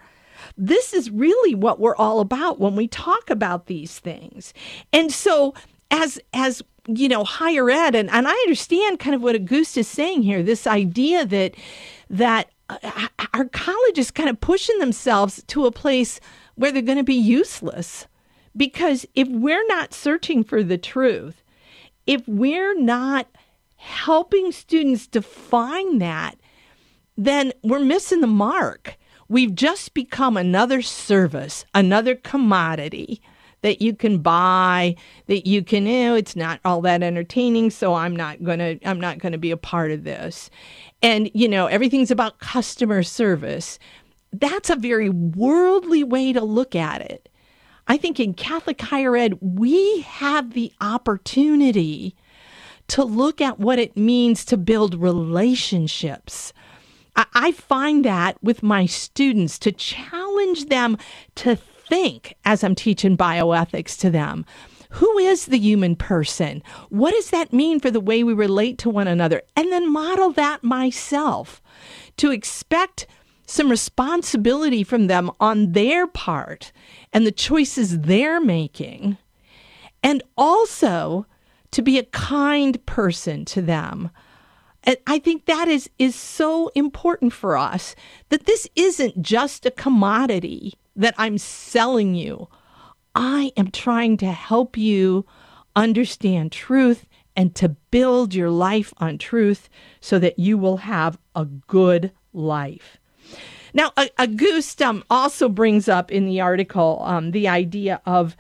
This is really what we're all about when we talk about these things. And so as as you know, higher ed and, and I understand kind of what Auguste is saying here, this idea that that uh, our college is kind of pushing themselves to a place where they're going to be useless. Because if we're not searching for the truth, if we're not helping students define that, then we're missing the mark. We've just become another service, another commodity that you can buy that you can know, it's not all that entertaining so i'm not going to i'm not going to be a part of this. And you know everything's about customer service. That's a very worldly way to look at it. I think in catholic higher ed we have the opportunity to look at what it means to build relationships. I find that with my students to challenge them to think as I'm teaching bioethics to them. Who is the human person? What does that mean for the way we relate to one another? And then model that myself to expect some responsibility from them on their part and the choices they're making. And also to be a kind person to them. And I think that is is so important for us that this isn't just a commodity that I'm selling you. I am trying to help you understand truth and to build your life on truth so that you will have a good life. Now, Auguste um, also brings up in the article um, the idea of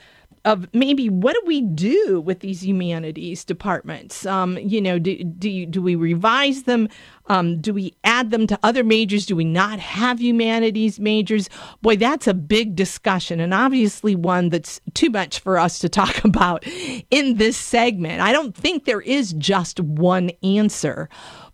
of maybe what do we do with these humanities departments? Um, you know, do, do, you, do we revise them? Um, do we add them to other majors? Do we not have humanities majors? Boy, that's a big discussion, and obviously one that's too much for us to talk about in this segment. I don't think there is just one answer,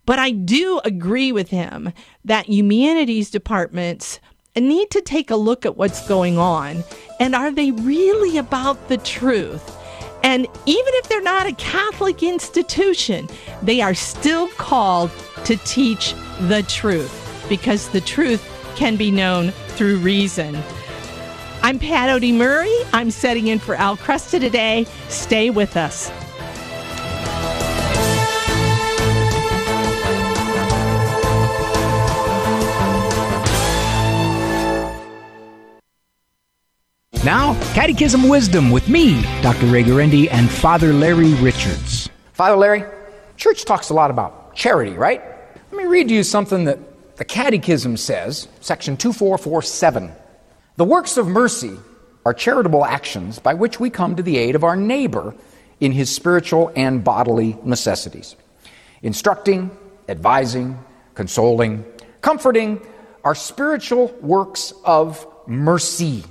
but I do agree with him that humanities departments need to take a look at what's going on and are they really about the truth? And even if they're not a Catholic institution, they are still called to teach the truth because the truth can be known through reason. I'm Pat Oedy-Murray. I'm setting in for Al Kresta today. Stay with us. Now, Catechism Wisdom with me, Dr. Ray Guarendi, and Father Larry Richards. Father Larry, church talks a lot about charity, right? Let me read to you something that the Catechism says, section 2447. The works of mercy are charitable actions by which we come to the aid of our neighbor in his spiritual and bodily necessities. Instructing, advising, consoling, comforting are spiritual works of mercy.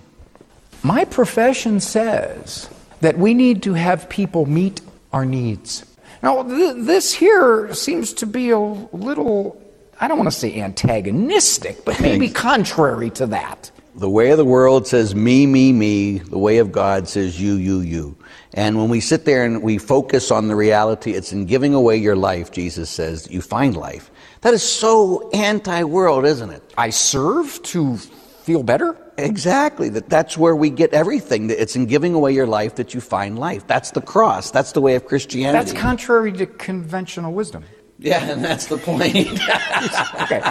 My profession says that we need to have people meet our needs. Now, th- this here seems to be a little, I don't want to say antagonistic, but maybe contrary to that. The way of the world says me, me, me. The way of God says you, you, you. And when we sit there and we focus on the reality, it's in giving away your life, Jesus says, you find life. That is so anti world, isn't it? I serve to feel better? Exactly. That that's where we get everything. That it's in giving away your life that you find life. That's the cross. That's the way of Christianity. That's contrary to conventional wisdom. Yeah, and that's the point. okay.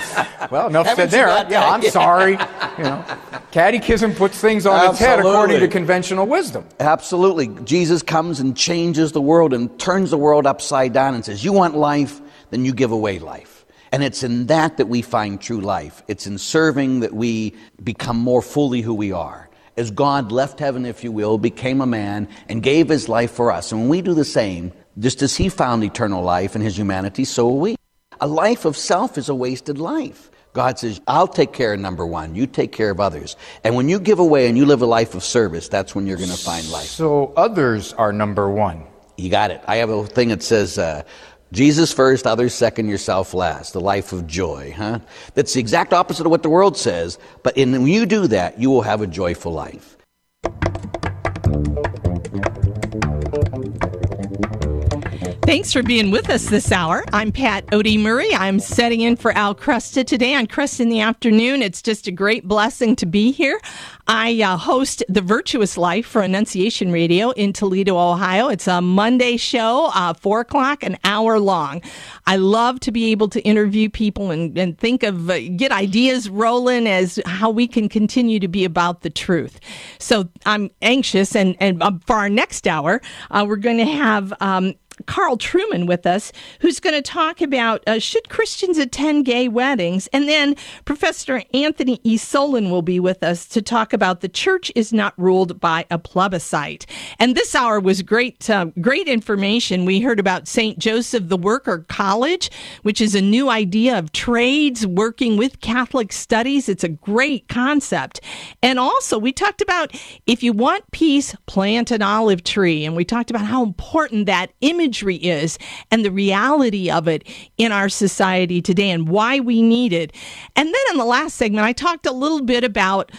Well, enough said there. Yeah, I'm sorry. You know. Catechism puts things on its head according to conventional wisdom. Absolutely. Jesus comes and changes the world and turns the world upside down and says, You want life? Then you give away life. And it's in that that we find true life. It's in serving that we become more fully who we are. As God left heaven, if you will, became a man and gave his life for us. And when we do the same, just as he found eternal life in his humanity, so will we. A life of self is a wasted life. God says, I'll take care of number one. You take care of others. And when you give away and you live a life of service, that's when you're going to find life. So others are number one. You got it. I have a thing that says, uh, Jesus first, others second, yourself last. The life of joy, huh? That's the exact opposite of what the world says. But in, when you do that, you will have a joyful life. Thanks for being with us this hour. I'm Pat Oedy-Murray. I'm setting in for Al Kresta today on Kresta in the afternoon. It's just a great blessing to be here. I uh, host The Virtuous Life for Annunciation Radio in Toledo, Ohio. It's a Monday show, uh, 4 o'clock, an hour long. I love to be able to interview people and, and think of, uh, get ideas rolling as how we can continue to be about the truth. So I'm anxious, and, and uh, for our next hour, uh, we're going to have um, Carl Trueman with us, who's going to talk about uh, should Christians attend gay weddings? And then Professor Anthony E. Solon will be with us to talk about the church is not ruled by a plebiscite. And this hour was great, uh, great information. We heard about St. Joseph the Worker College, which is a new idea of trades working with Catholic studies. It's a great concept. And also, we talked about if you want peace, plant an olive tree. And we talked about how important that image imagery is and the reality of it in our society today and why we need it. And then in the last segment, I talked a little bit about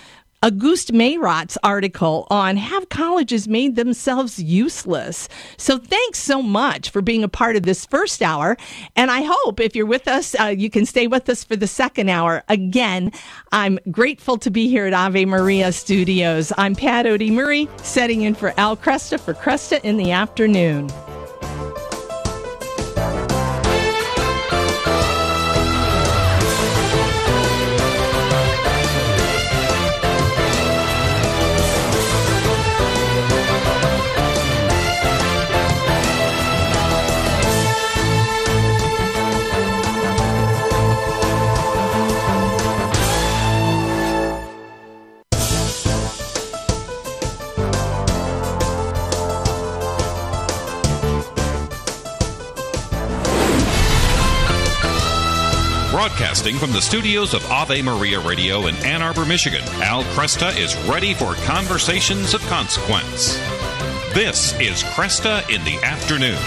Auguste Meyrat's article on Have Colleges Made Themselves Useless? So thanks so much for being a part of this first hour. And I hope if you're with us, uh, you can stay with us for the second hour. Again, I'm grateful to be here at Ave Maria Studios. I'm Pat Oedy-Murray, setting in for Al Kresta for Kresta in the afternoon. Broadcasting from the studios of Ave Maria Radio in Ann Arbor, Michigan, Al Kresta is ready for conversations of consequence. This is Kresta in the Afternoon.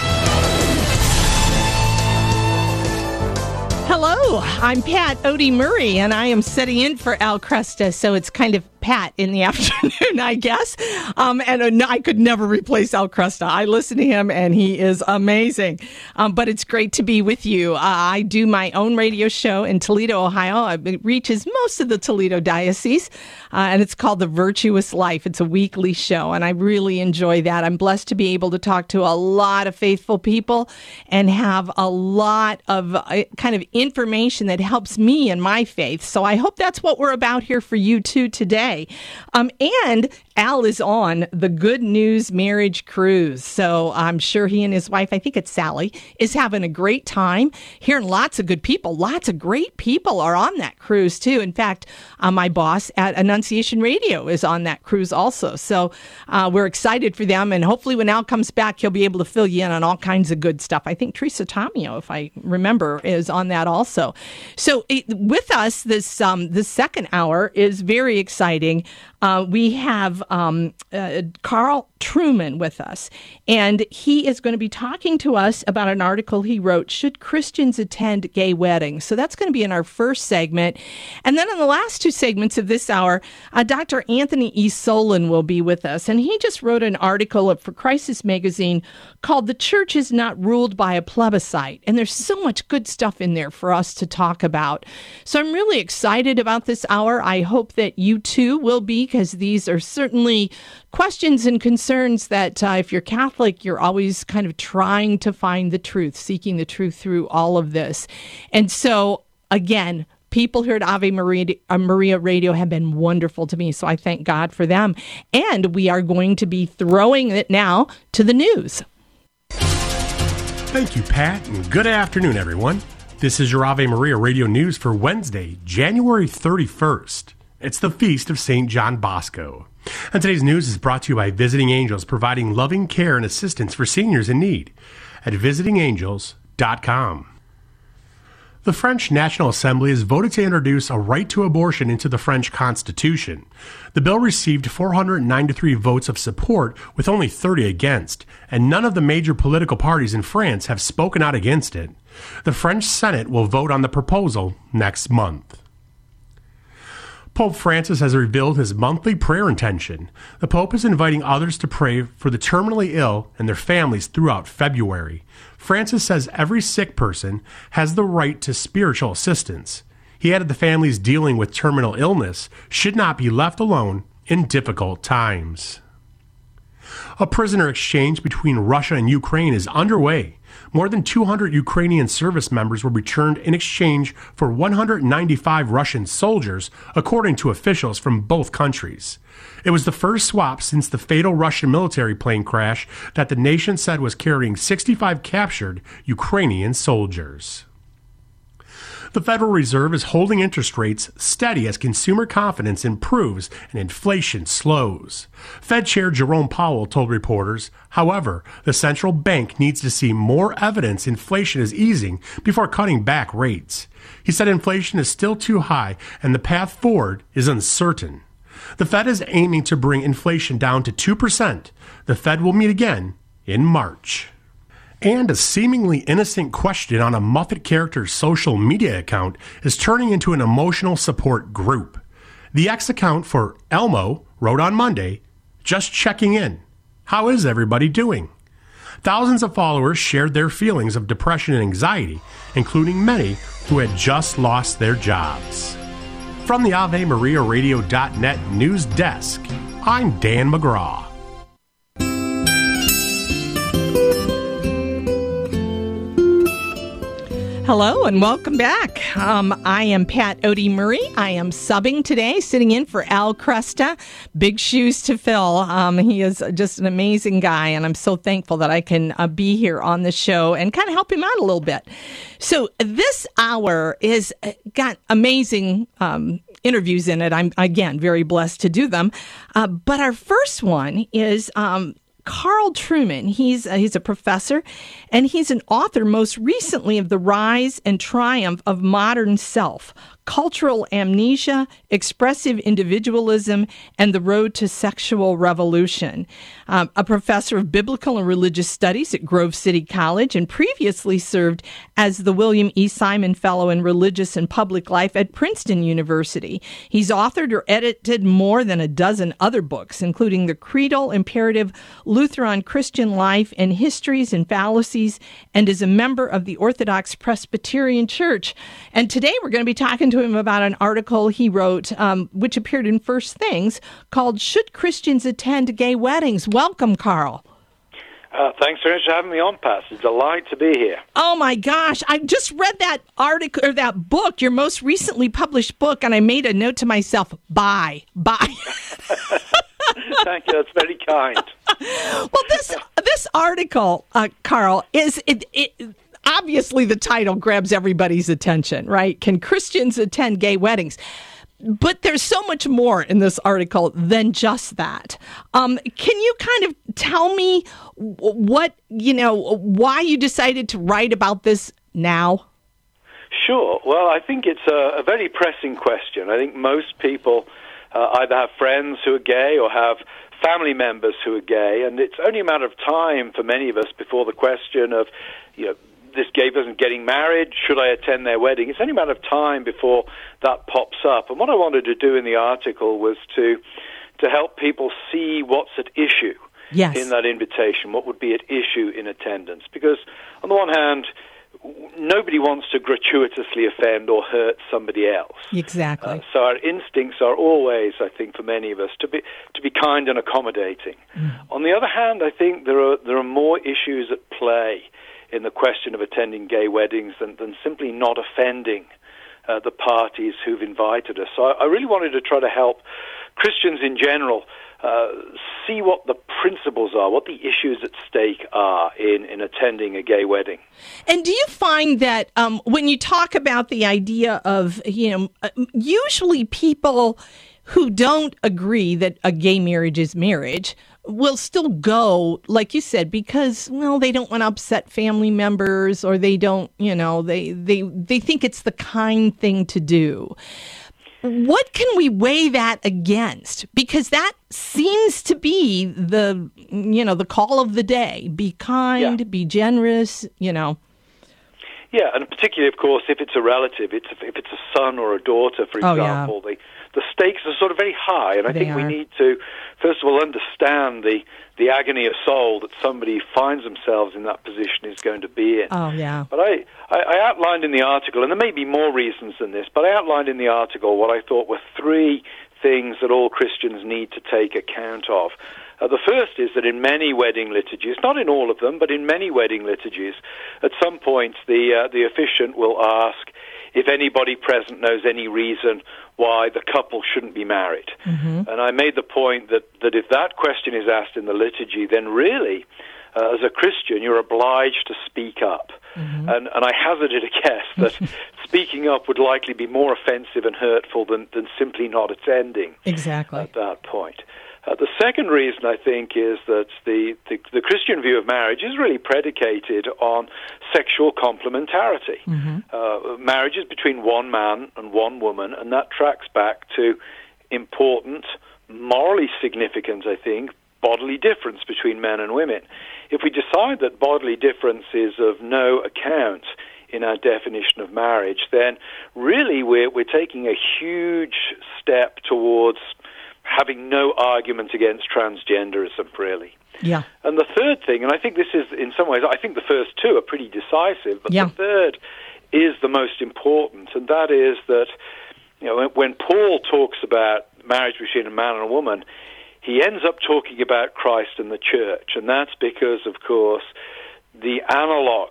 Hello, I'm Pat Oedy-Murray, and I am setting in for Al Kresta, so it's kind of Pat in the afternoon, I guess. Um, and uh, I could never replace Al Kresta. I listen to him, and he is amazing. Um, but it's great to be with you. Uh, I do my own radio show in Toledo, Ohio. It reaches most of the Toledo diocese, uh, and it's called The Virtuous Life. It's a weekly show, and I really enjoy that. I'm blessed to be able to talk to a lot of faithful people and have a lot of uh, kind of information that helps me in my faith. So I hope that's what we're about here for you too today. Um, and Al is on the Good News Marriage Cruise. So I'm sure he and his wife, I think it's Sally, is having a great time. Hearing lots of good people, lots of great people are on that cruise too. In fact, uh, my boss at Annunciation Radio is on that cruise also. So uh, we're excited for them. And hopefully, when Al comes back, he'll be able to fill you in on all kinds of good stuff. I think Teresa Tomeo, if I remember, is on that also. So it, with us, this um, the second hour is very exciting. Uh, we have um, uh, Carl Trueman with us, and he is going to be talking to us about an article he wrote Should Christians Attend Gay Weddings? So that's going to be in our first segment. And then in the last two segments of this hour, uh, Dr. Anthony E. Solon will be with us, and he just wrote an article for Crisis Magazine called The Church is Not Ruled by a Plebiscite. And there's so much good stuff in there for us to talk about. So I'm really excited about this hour. I hope that you too will be, because these are certainly questions and concerns that uh, if you're Catholic, you're always kind of trying to find the truth, seeking the truth through all of this. And so, again, people here at Ave Maria, uh, Maria Radio have been wonderful to me. So I thank God for them. And we are going to be throwing it now to the news. Thank you, Pat, and good afternoon, everyone. This is your Ave Maria Radio News for Wednesday, January 31st. It's the feast of St. John Bosco. And today's news is brought to you by Visiting Angels, providing loving care and assistance for seniors in need at visitingangels.com. The French National Assembly has voted to introduce a right to abortion into the French Constitution. The bill received 493 votes of support, with only 30 against, and none of the major political parties in France have spoken out against it. The French Senate will vote on the proposal next month. Pope Francis has revealed his monthly prayer intention. The Pope is inviting others to pray for the terminally ill and their families throughout February. Francis says every sick person has the right to spiritual assistance. He added the families dealing with terminal illness should not be left alone in difficult times. A prisoner exchange between Russia and Ukraine is underway. More than 200 Ukrainian service members were returned in exchange for 195 Russian soldiers, according to officials from both countries. It was the first swap since the fatal Russian military plane crash that the nation said was carrying 65 captured Ukrainian soldiers. The Federal Reserve is holding interest rates steady as consumer confidence improves and inflation slows. Fed Chair Jerome Powell told reporters, however, the central bank needs to see more evidence inflation is easing before cutting back rates. He said inflation is still too high and the path forward is uncertain. The Fed is aiming to bring inflation down to 2%. The Fed will meet again in March and a seemingly innocent question on a Muppet character's social media account is turning into an emotional support group. The X account for Elmo wrote on Monday, just checking in. How is everybody doing? Thousands of followers shared their feelings of depression and anxiety, including many who had just lost their jobs. From the Ave Maria Radio.net news desk, I'm Dan McGraw. Hello and welcome back. Um, I am Pat Oedy-Murray. I am subbing today, sitting in for Al Kresta. Big shoes to fill. Um, he is just an amazing guy, and I'm so thankful that I can uh, be here on the show and kind of help him out a little bit. So this hour is uh, got amazing. Um, interviews in it. I'm again very blessed to do them. Uh, but our first one is um, Carl Trueman. He's uh, he's a professor, and he's an author most recently of The Rise and Triumph of Modern Self: Cultural Amnesia, Expressive Individualism, and the Road to Sexual Revolution. Um, a professor of biblical and religious studies at Grove City College, and previously served as the William E. Simon Fellow in Religious and Public Life at Princeton University. He's authored or edited more than a dozen other books, including The Creedal Imperative, Luther on Christian Life, and Histories and Fallacies, and is a member of the Orthodox Presbyterian Church. And today we're going to be talking to him about an article he wrote, um, which appeared in First Things, called Should Christians Attend Gay Weddings? Welcome, Carl. Uh, thanks very much for having me on, Pat. It's a delight to be here. Oh my gosh! I just read that article or that book, your most recently published book, and I made a note to myself: "Buy, buy." Thank you. That's very kind. well, this this article, uh, Carl, is it, it obviously the title grabs everybody's attention, right? Can Christians attend gay weddings? But there's so much more in this article than just that. Um, can you kind of tell me what, you know, why you decided to write about this now? Sure. Well, I think it's a, a very pressing question. I think most people uh, either have friends who are gay or have family members who are gay, and it's only a matter of time for many of us before the question of, you know, this gay person getting married? Should I attend their wedding? It's only a matter of time before that pops up. And what I wanted to do in the article was to to help people see what's at issue yes. in that invitation, what would be at issue in attendance. Because on the one hand, nobody wants to gratuitously offend or hurt somebody else. Exactly. Uh, so our instincts are always, I think, for many of us, to be to be kind and accommodating. Mm. On the other hand, I think there are there are more issues at play in the question of attending gay weddings than, than simply not offending uh, the parties who've invited us. So I, I really wanted to try to help Christians in general uh, see what the principles are, what the issues at stake are in, in attending a gay wedding. And do you find that um, when you talk about the idea of, you know, uh, usually people who don't agree that a gay marriage is marriage will still go, like you said, because well, they don't want to upset family members, or they don't, you know, they they they think it's the kind thing to do. What can we weigh that against? Because that seems to be the you know the call of the day. Be kind, yeah. be generous. You know. Yeah, and particularly, of course, if it's a relative, it's if it's a son or a daughter, for example, oh, yeah. the the stakes are sort of very high, and I they think are. we need to first of all understand the the agony of soul that somebody finds themselves in that position is going to be in. Oh yeah. But I, I, I outlined in the article, and there may be more reasons than this, but I outlined in the article what I thought were three things that all Christians need to take account of. Uh, the first is that in many wedding liturgies, not in all of them, but in many wedding liturgies, at some point the uh, the officiant will ask if anybody present knows any reason why the couple shouldn't be married. Mm-hmm. And I made the point that, that if that question is asked in the liturgy, then really, uh, as a Christian, you're obliged to speak up. Mm-hmm. And, and I hazarded a guess that speaking up would likely be more offensive and hurtful than, than simply not attending Exactly. at that point. Uh, the second reason I think is that the, the, the Christian view of marriage is really predicated on sexual complementarity. Mm-hmm. Uh, marriage is between one man and one woman, and that tracks back to important, morally significant, I think, bodily difference between men and women. If we decide that bodily difference is of no account in our definition of marriage, then really we're, we're taking a huge step towards having no argument against transgenderism, really. Yeah. And the third thing, and I think this is in some ways, I think the first two are pretty decisive, but Yeah. the third is the most important, and that is that, you know, when, when Paul talks about marriage between a man and a woman, he ends up talking about Christ and the church, and that's because, of course, the analog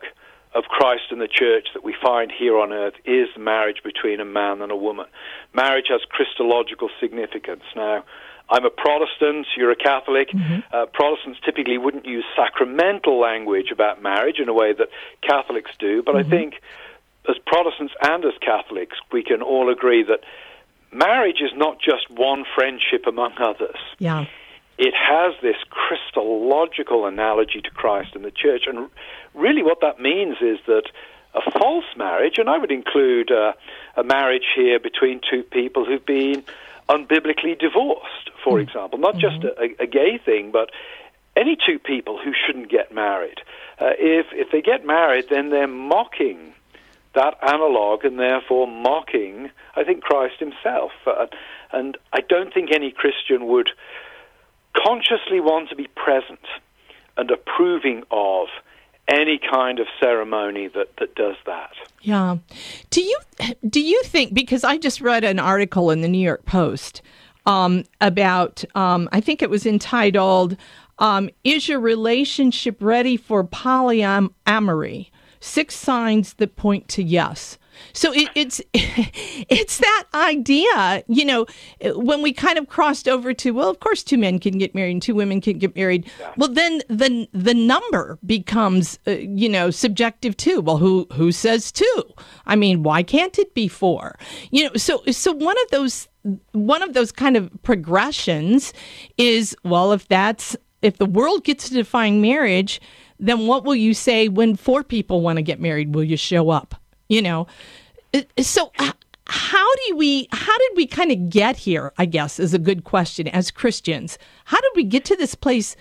of Christ and the church that we find here on earth is marriage between a man and a woman. Marriage has Christological significance. Now, I'm a Protestant, you're a Catholic. Uh, Protestants typically wouldn't use sacramental language about marriage in a way that Catholics do, but I think as Protestants and as Catholics, we can all agree that marriage is not just one friendship among others Yeah. it has this Christological analogy to Christ and the church. And really, what that means is that a false marriage, and I would include uh, a marriage here between two people who've been unbiblically divorced, for example, not just a, a gay thing, but any two people who shouldn't get married. Uh, if if they get married, then they're mocking that analog and therefore mocking, I think, Christ himself. Uh, and I don't think any Christian would consciously want to be present and approving of any kind of ceremony that, that does that. Yeah. Do you do you think because I just read an article in the New York Post um, about um, I think it was entitled um, "Is Your Relationship Ready for Polyamory? Six Signs That Point to Yes." So it, it's it's that idea, you know, when we kind of crossed over to well, of course, two men can get married and two women can get married. Well, then the the number becomes, uh, you know, subjective too. Well, who who says two? I mean, why can't it be four? You know, so so one of those one of those kind of progressions is well, if that's if the world gets to define marriage, then what will you say when four people want to get married? Will you show up? You know, so uh, how do we? How did we kind of get here? I guess is a good question as Christians. How did we get to this place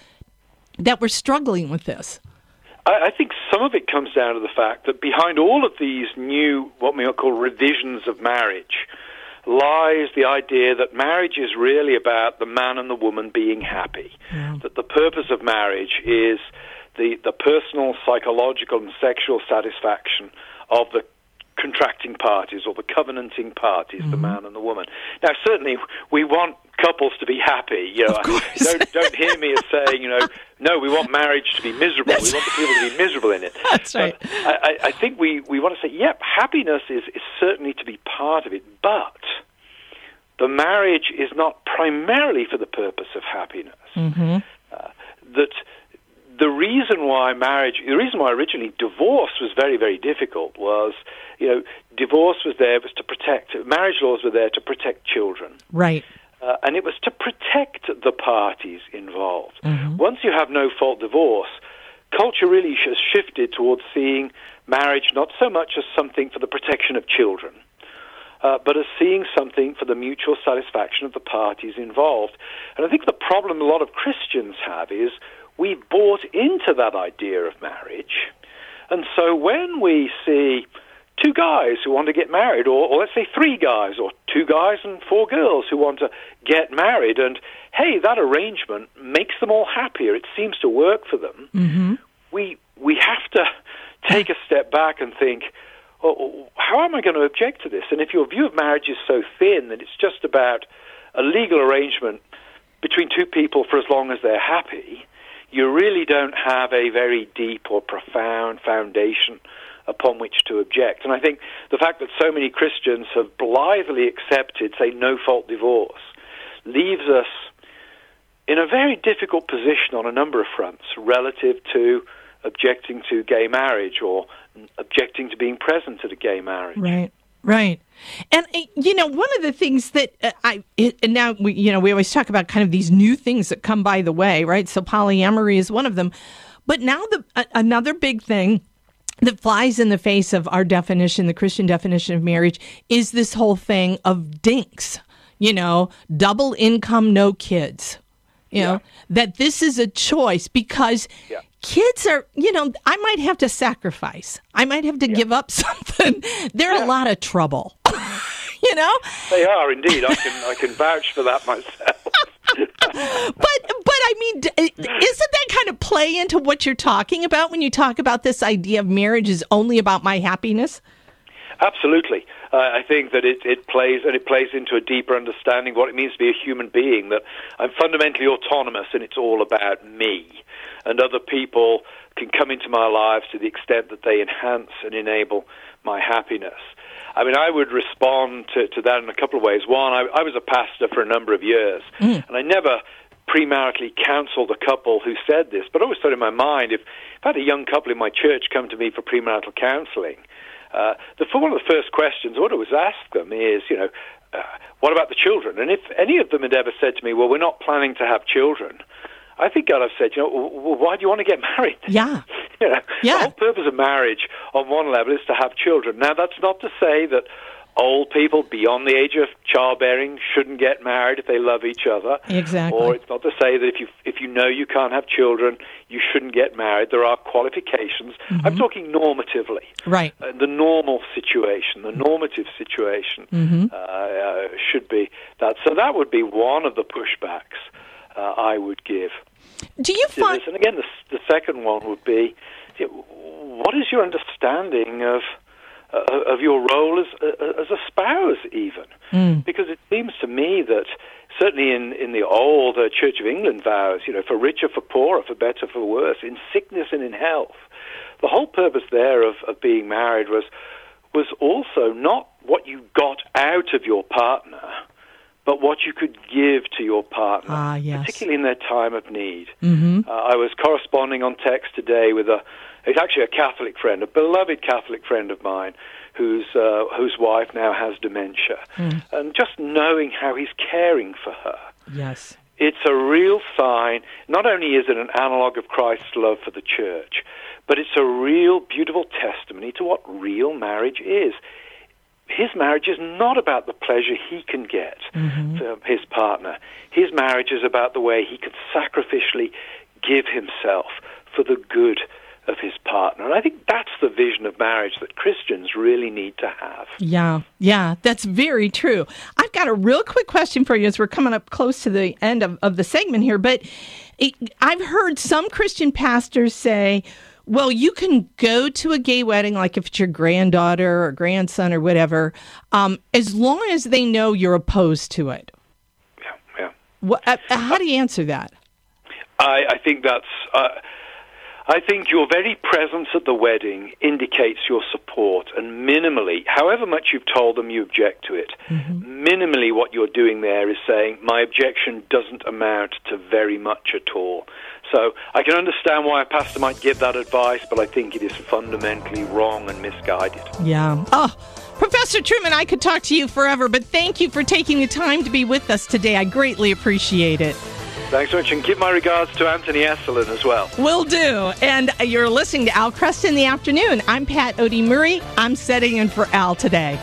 that we're struggling with this? I, I think some of it comes down to the fact that behind all of these new, what we call revisions of marriage, lies the idea that marriage is really about the man and the woman being happy. That the purpose of marriage is the, the personal, psychological, and sexual satisfaction of the contracting parties or the covenanting parties, Mm-hmm. the man and the woman. Now, certainly, we want couples to be happy. You know, don't don't hear me as saying, you know, no, we want marriage to be miserable. we want the people to be miserable in it. That's right. But I, I think we we want to say, yep, happiness is is certainly to be part of it, but the marriage is not primarily for the purpose of happiness Mm-hmm. that the reason why marriage, the reason why originally divorce was very, very difficult was, you know, divorce was there was to protect, marriage laws were there to protect children. Right. Uh, and it was to protect the parties involved. Mm-hmm. Once you have no fault divorce, culture really has shifted towards seeing marriage not so much as something for the protection of children, uh, but as seeing something for the mutual satisfaction of the parties involved. And I think the problem a lot of Christians have is we've bought into that idea of marriage. And so when we see two guys who want to get married, or, or let's say three guys, or two guys and four girls who want to get married, and hey, that arrangement makes them all happier, it seems to work for them, Mm-hmm. we, we have to take a step back and think, oh, how am I going to object to this? And if your view of marriage is so thin that it's just about a legal arrangement between two people for as long as they're happy, you really don't have a very deep or profound foundation upon which to object. And I think the fact that so many Christians have blithely accepted, say, no fault divorce, leaves us in a very difficult position on a number of fronts relative to objecting to gay marriage or objecting to being present at a gay marriage. Right. Right. And uh, you know, one of the things that uh, I and now we you know, we always talk about kind of these new things that come by the way, right? So polyamory is one of them. But now the another big thing that flies in the face of our definition, the Christian definition of marriage, is this whole thing of dinks. You know, double income, no kids. You know, that this is a choice because kids are, you know, I might have to sacrifice. I might have to give up something. They're a lot of trouble. you know? They are indeed. I can I can vouch for that myself. but but I mean, isn't that kind of play into what you're talking about when you talk about this idea of marriage is only about my happiness? Absolutely. Uh, I think that it, it plays and it plays into a deeper understanding of what it means to be a human being. That I'm fundamentally autonomous and it's all about me, and other people can come into my lives to the extent that they enhance and enable my happiness. I mean, I would respond to, to that in a couple of ways. One, I, I was a pastor for a number of years, and I never premaritally counseled a couple who said this, but I always thought in my mind, if, if I had a young couple in my church come to me for premarital counseling, uh, the one of the first questions I would always ask them is, you know, uh, what about the children? And if any of them had ever said to me, well, we're not planning to have children, I think I'd have said, you know, well, why do you want to get married? Yeah. You know, The whole purpose of marriage, on one level, is to have children. Now, that's not to say that old people beyond the age of childbearing shouldn't get married if they love each other. Exactly. Or it's not to say that if you if you know you can't have children, you shouldn't get married. There are qualifications. I'm talking normatively. Right. Uh, the normal situation, the normative situation, Mhm. uh, uh, should be that. So that would be one of the pushbacks uh, I would give. Do you this. And again, the, the second one would be, what is your understanding of uh, of your role as uh, as a spouse, even? Mm. Because it seems to me that certainly in in the old uh, Church of England vows, you know, for richer, for poorer, for better, for worse, in sickness and in health, the whole purpose there of, of being married was was also not what you got out of your partner, but what you could give to your partner, Ah, yes. particularly in their time of need. Mm-hmm. Uh, I was corresponding on text today with a, it's actually a Catholic friend, a beloved Catholic friend of mine, whose uh, whose wife now has dementia, Mm. and just knowing how he's caring for her. Yes. It's a real sign. Not only is it an analog of Christ's love for the church, but it's a real beautiful testimony to what real marriage is. His marriage is not about the pleasure he can get Mm-hmm. from his partner. His marriage is about the way he can sacrificially give himself for the good of his partner. And I think that's the vision of marriage that Christians really need to have. Yeah, yeah, that's very true. I've got a real quick question for you as we're coming up close to the end of, of the segment here. But it, I've heard some Christian pastors say, well, you can go to a gay wedding, like if it's your granddaughter or grandson or whatever, um, as long as they know you're opposed to it. Yeah, yeah. What, uh, how do you answer that? I, I think that's. Uh, I think your very presence at the wedding indicates your support, and minimally, however much you've told them you object to it, mm-hmm. minimally what you're doing there is saying, my objection doesn't amount to very much at all. So I can understand why a pastor might give that advice, but I think it is fundamentally wrong and misguided. Yeah. Oh, Professor Trueman, I could talk to you forever, but thank you for taking the time to be with us today. I greatly appreciate it. Thanks so much, and give my regards to Anthony Esolen as well. Will do. And you're listening to Al Kresta in the afternoon. I'm Pat Oedy-Murray. I'm setting in for Al today.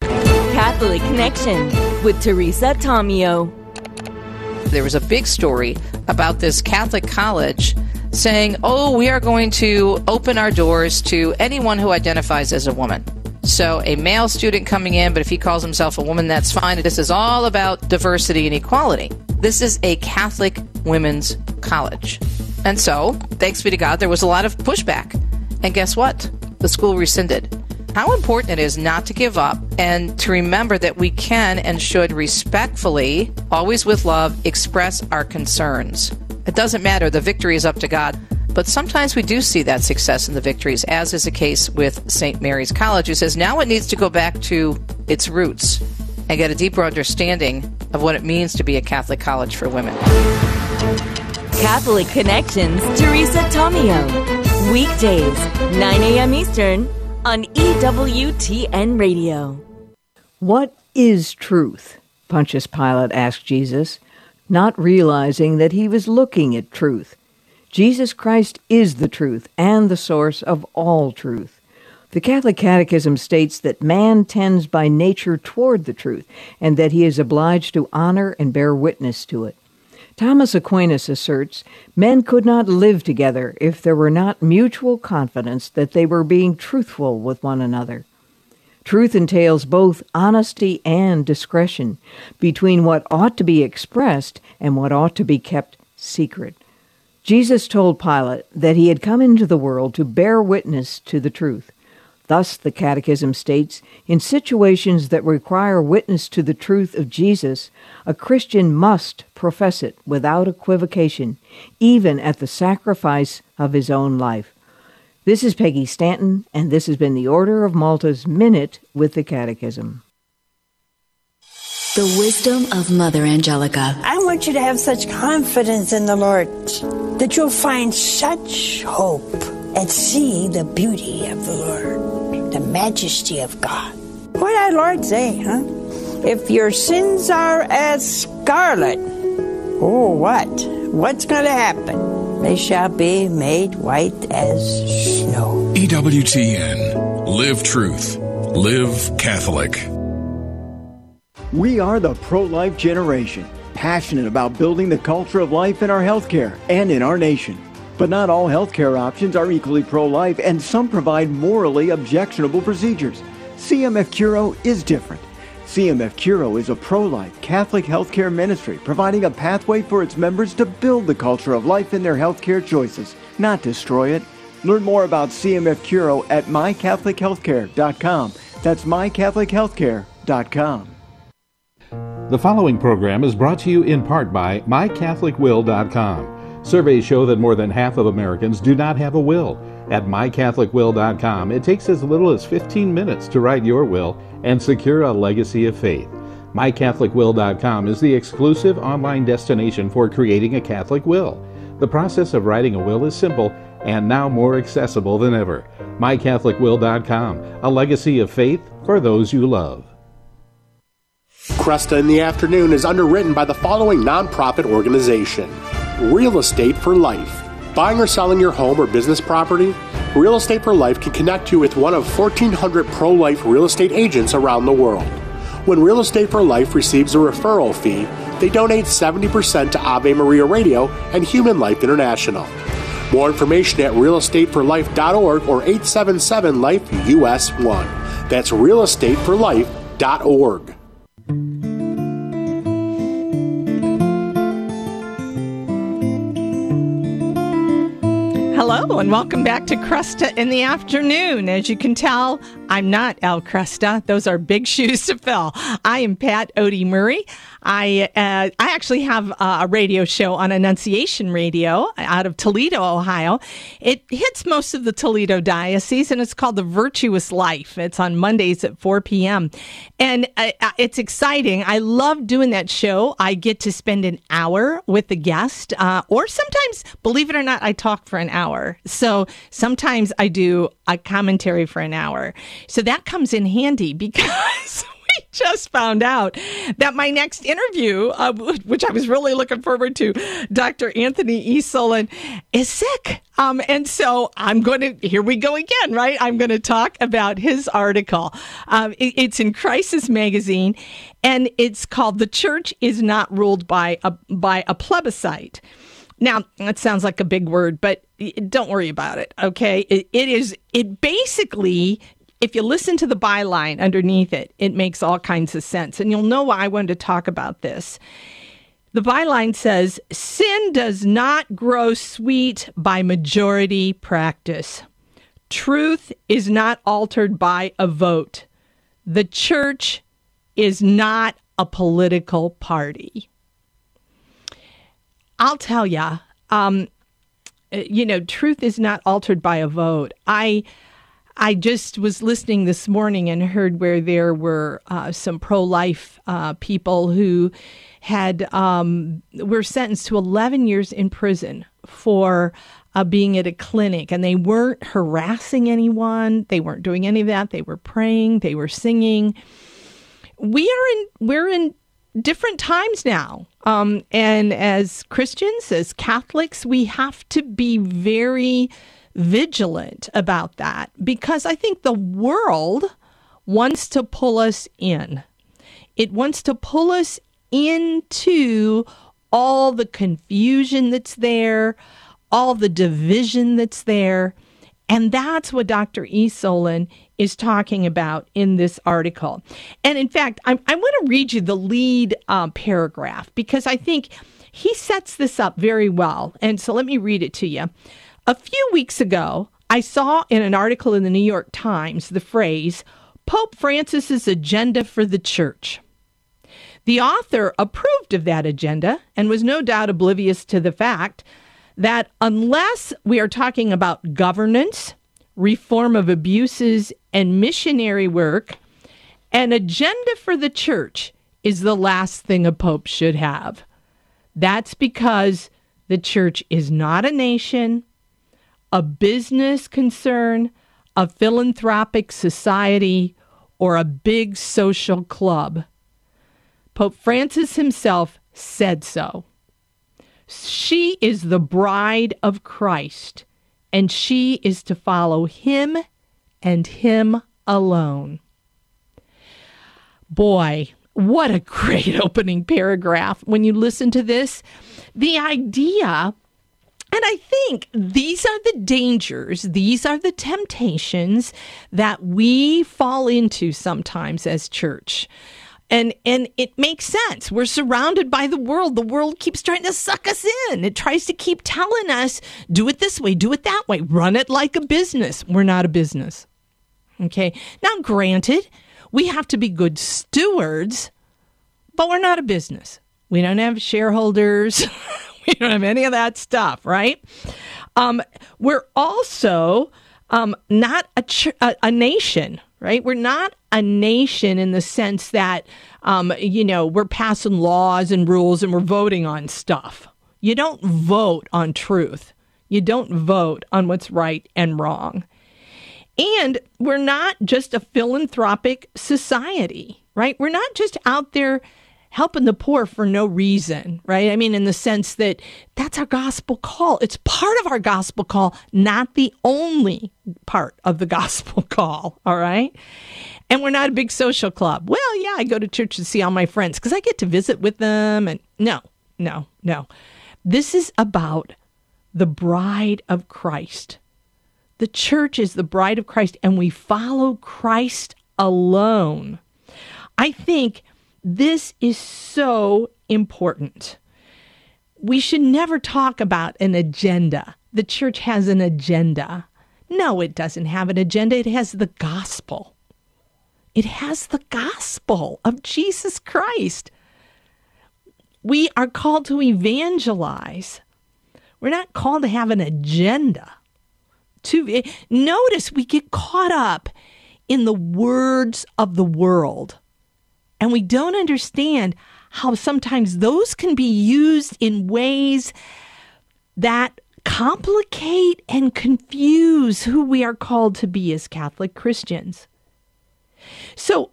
Catholic Connection with Teresa Tomeo. There was a big story about this Catholic college saying, oh, we are going to open our doors to anyone who identifies as a woman. So, a male student coming in, but if he calls himself a woman, that's fine. This is all about diversity and equality. This is a Catholic women's college. And so, thanks be to God, there was a lot of pushback. And guess what? The school rescinded. How important it is not to give up and to remember that we can and should respectfully, always with love, express our concerns. It doesn't matter, the victory is up to God. But sometimes we do see that success in the victories, as is the case with St. Mary's College, who says now it needs to go back to its roots and get a deeper understanding of what it means to be a Catholic college for women. Catholic Connections, Teresa Tomeo. Weekdays, 9 a.m. Eastern on EWTN Radio. What is truth? Pontius Pilate asked Jesus not realizing that he was looking at truth. Jesus Christ is the truth and the source of all truth. The Catholic Catechism states that man tends by nature toward the truth, and that he is obliged to honor and bear witness to it. Thomas Aquinas asserts men could not live together if there were not mutual confidence that they were being truthful with one another. Truth entails both honesty and discretion between what ought to be expressed and what ought to be kept secret. Jesus told Pilate that he had come into the world to bear witness to the truth. Thus, the Catechism states, in situations that require witness to the truth of Jesus, a Christian must profess it without equivocation, even at the sacrifice of his own life. This is Peggy Stanton, and this has been the Order of Malta's Minute with the Catechism. The wisdom of Mother Angelica. I want you to have such confidence in the Lord that you'll find such hope and see the beauty of the Lord, the majesty of God. What did our Lord say, huh? If your sins are as scarlet, oh, what? What's going to happen? They shall be made white as snow. EWTN. Live truth. Live Catholic. We are the pro life generation, passionate about building the culture of life in our healthcare and in our nation. But not all healthcare options are equally pro life, and some provide morally objectionable procedures. CMF Curo is different. CMF Curo is a pro life Catholic healthcare ministry providing a pathway for its members to build the culture of life in their healthcare choices, not destroy it. Learn more about CMF Curo at mycatholichealthcare.com. That's mycatholichealthcare.com. The following program is brought to you in part by mycatholicwill.com. Surveys show that more than half of Americans do not have a will. At mycatholicwill.com, it takes as little as 15 minutes to write your will and secure a legacy of faith. MyCatholicWill.com is the exclusive online destination for creating a Catholic will. The process of writing a will is simple and now more accessible than ever. MyCatholicWill.com, a legacy of faith for those you love. Kresta in the Afternoon is underwritten by the following nonprofit organization Real Estate for Life. Buying or selling your home or business property? Real Estate for Life can connect you with one of 1,400 pro life real estate agents around the world. When Real Estate for Life receives a referral fee, they donate 70% to Ave Maria Radio and Human Life International. More information at realestateforlife.org or 877 Life US 1. That's realestateforlife.org. Hello, and welcome back to Kresta in the afternoon. As you can tell, I'm not Al Kresta. Those are big shoes to fill. I am Pat Oedy-Murray. I uh, I actually have a radio show on Annunciation Radio out of Toledo, Ohio. It hits most of the Toledo diocese, and it's called The Virtuous Life. It's on Mondays at 4 p.m. And uh, uh, it's exciting. I love doing that show. I get to spend an hour with the guest, uh, or sometimes, believe it or not, I talk for an hour. So sometimes I do a commentary for an hour. So that comes in handy because we just found out that my next interview, uh, which I was really looking forward to, Dr. Anthony Esolen, is sick. Um, and so I'm going to, here we go again, right? I'm going to talk about his article. Um, it, it's in Crisis Magazine, and it's called The Church is Not Ruled by a, by a Plebiscite. Now, that sounds like a big word, but don't worry about it, okay? it, it is, it basically if you listen to the byline underneath it, it makes all kinds of sense. And you'll know why I wanted to talk about this. The byline says Sin does not grow sweet by majority practice. Truth is not altered by a vote. The church is not a political party. I'll tell you, um, you know, truth is not altered by a vote. I I just was listening this morning and heard where there were uh, some pro-life uh, people who had um, were sentenced to 11 years in prison for uh, being at a clinic, and they weren't harassing anyone. They weren't doing any of that. They were praying. They were singing. We are in we're in different times now, um, and as Christians, as Catholics, we have to be very vigilant about that because I think the world wants to pull us in. It wants to pull us into all the confusion that's there, all the division that's there. And that's what Dr. Esolen is talking about in this article. And in fact, I, I want to read you the lead um, paragraph because I think he sets this up very well. And so let me read it to you. A few weeks ago, I saw in an article in the New York Times the phrase Pope Francis's agenda for the church. The author approved of that agenda and was no doubt oblivious to the fact that unless we are talking about governance, reform of abuses, and missionary work, an agenda for the church is the last thing a pope should have. That's because the church is not a nation, a business concern, a philanthropic society, or a big social club. Pope Francis himself said so. She is the bride of Christ, and she is to follow him and him alone. Boy, what a great opening paragraph. When you listen to this, the idea and I think these are the dangers, these are the temptations that we fall into sometimes as church. And and it makes sense. We're surrounded by the world. The world keeps trying to suck us in. It tries to keep telling us, do it this way, do it that way, run it like a business. We're not a business. Okay? Now granted, we have to be good stewards, but we're not a business. We don't have shareholders. we don't have any of that stuff, right? Um, we're also um, not a, ch- a, a, nation, right? We're not a nation in the sense that, um, you know, we're passing laws and rules and we're voting on stuff. You don't vote on truth. You don't vote on what's right and wrong. And we're not just a philanthropic society, right? We're not just out there helping the poor for no reason, right? I mean, in the sense that that's our gospel call. It's part of our gospel call, not the only part of the gospel call, all right? And we're not a big social club. Well, yeah, I go to church to see all my friends because I get to visit with them. And no, no, no. This is about the bride of Christ. The church is the bride of Christ, and we follow Christ alone. I think this is so important. We should never talk about an agenda. The church has an agenda. No, it doesn't have an agenda. It has the gospel. It has the gospel of Jesus Christ. We are called to evangelize. We're not called to have an agenda. To eh, notice we get caught up in the words of the world. And we don't understand how sometimes those can be used in ways that complicate and confuse who we are called to be as Catholic Christians. So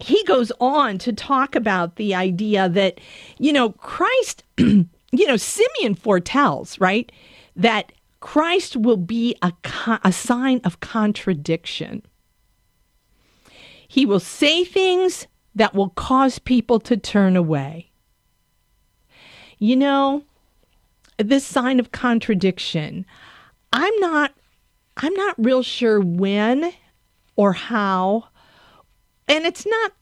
he goes on to talk about the idea that, you know, Christ, you know, Simeon foretells, right, that Christ will be a, a sign of contradiction. He will say things that will cause people to turn away. You know, this sign of contradiction, I'm not I'm not real sure when or how and it's not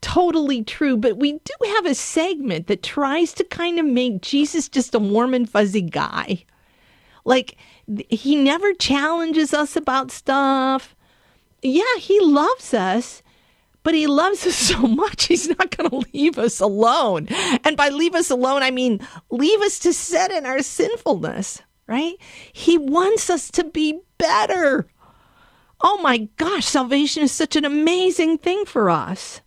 totally true, but we do have a segment that tries to kind of make Jesus just a warm and fuzzy guy. Like he never challenges us about stuff. Yeah, he loves us, but he loves us so much, he's not going to leave us alone. And by leave us alone, I mean leave us to set in our sinfulness, right? He wants us to be better. Oh my gosh, salvation is such an amazing thing for us.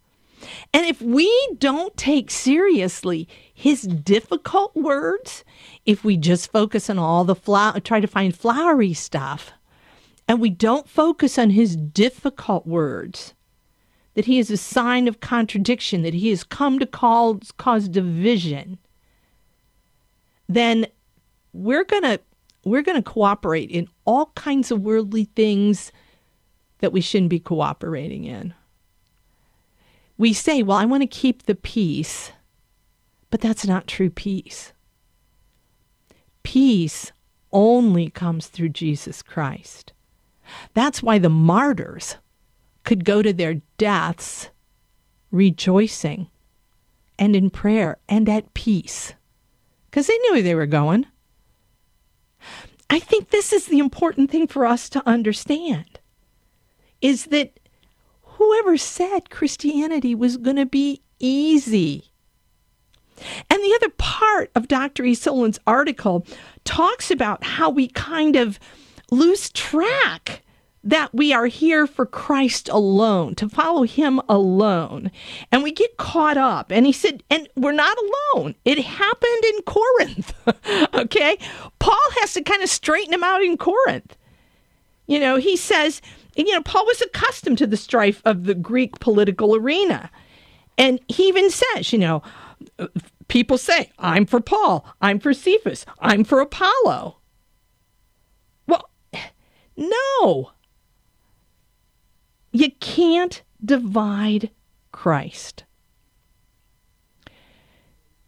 And if we don't take seriously his difficult words, if we just focus on all the flower, try to find flowery stuff, and we don't focus on his difficult words, that he is a sign of contradiction, that he has come to cause, cause division, then we're gonna we're gonna cooperate in all kinds of worldly things that we shouldn't be cooperating in. We say, well, I want to keep the peace, but that's not true peace. Peace only comes through Jesus Christ. That's why the martyrs could go to their deaths rejoicing and in prayer and at peace because they knew where they were going. I think this is the important thing for us to understand is that whoever said Christianity was going to be easy. And the other part of Dr. E. Solin's article talks about how we kind of lose track that we are here for Christ alone, to follow Him alone. And we get caught up. And he said, and we're not alone. It happened in Corinth. okay? Paul has to kind of straighten him out in Corinth. You know, he says, you know, Paul was accustomed to the strife of the Greek political arena. And he even says, you know, people say, I'm for Paul, I'm for Cephas, I'm for Apollo. Well, no. You can't divide Christ.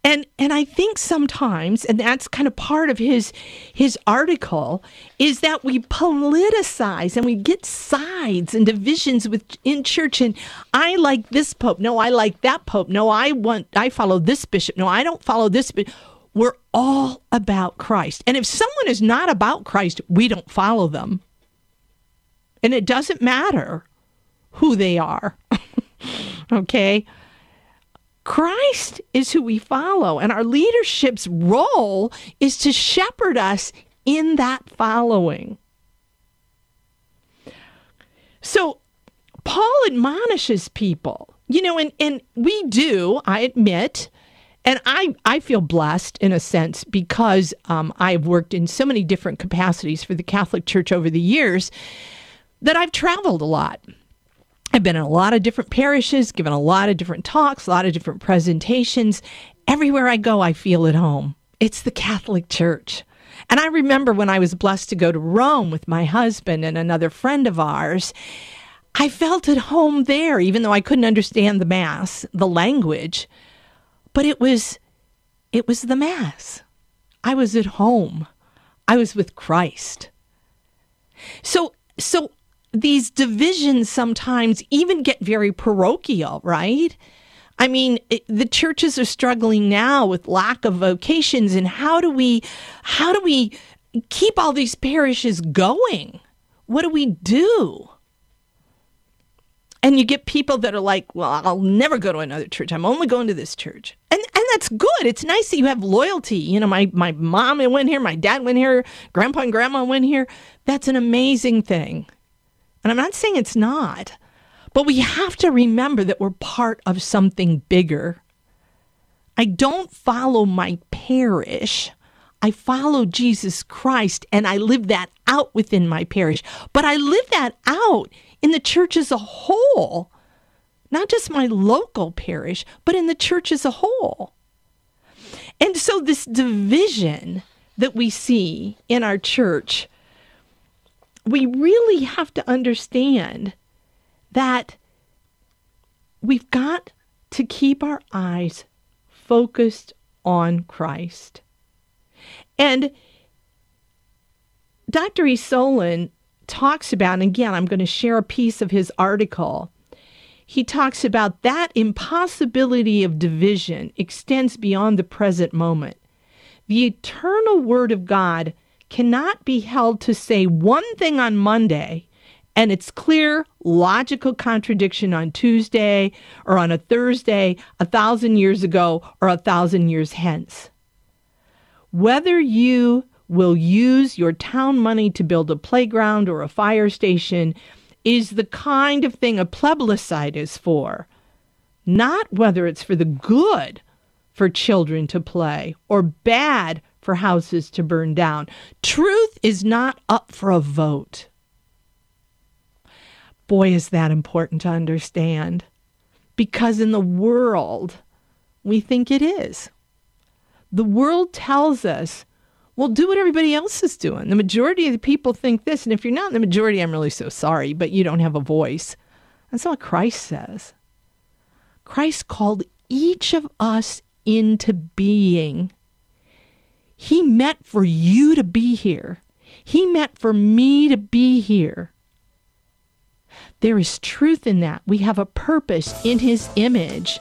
And and I think sometimes, and that's kind of part of his his article, is that we politicize and we get sides and divisions within church. And I like this pope. No, I like that pope. No, I want I follow this bishop. No, I don't follow this. But we're all about Christ. And if someone is not about Christ, we don't follow them. And it doesn't matter who they are. okay? Christ is who we follow, and our leadership's role is to shepherd us in that following. So, Paul admonishes people, you know, and, and we do, I admit, and I, I feel blessed in a sense because um, I've worked in so many different capacities for the Catholic Church over the years that I've traveled a lot. I've been in a lot of different parishes, given a lot of different talks, a lot of different presentations. Everywhere I go, I feel at home. It's the Catholic Church. And I remember when I was blessed to go to Rome with my husband and another friend of ours, I felt at home there, even though I couldn't understand the Mass, the language. But it was, it was the Mass. I was at home. I was with Christ. So, so these divisions sometimes even get very parochial, right? I mean, it, the churches are struggling now with lack of vocations and how do we how do we keep all these parishes going? What do we do? And you get people that are like, "Well, I'll never go to another church. I'm only going to this church." And and that's good. It's nice that you have loyalty. You know, my my mom went here, my dad went here, grandpa and grandma went here. That's an amazing thing. And I'm not saying it's not. But we have to remember that we're part of something bigger. I don't follow my parish. I follow Jesus Christ and I live that out within my parish. But I live that out in the church as a whole, not just my local parish, but in the church as a whole. And so, this division that we see in our church, we really have to understand that we've got to keep our eyes focused on Christ. And Dr. Solon talks about, and again, I'm going to share a piece of his article. He talks about that impossibility of division extends beyond the present moment. The eternal Word of God cannot be held to say one thing on Monday and it's clear logical contradiction on Tuesday or on a Thursday a thousand years ago or a thousand years hence. Whether you will use your town money to build a playground or a fire station is the kind of thing a plebiscite is for, not whether it's for the good for children to play or bad for houses to burn down. Truth is not up for a vote. Boy, is that important to understand. Because in the world, we think it is. The world tells us, well, do what everybody else is doing. The majority of the people think this. And if you're not in the majority, I'm really so sorry, but you don't have a voice. That's what Christ says. Christ called each of us into being. He meant for you to be here. He meant for me to be here. There is truth in that. We have a purpose in His image.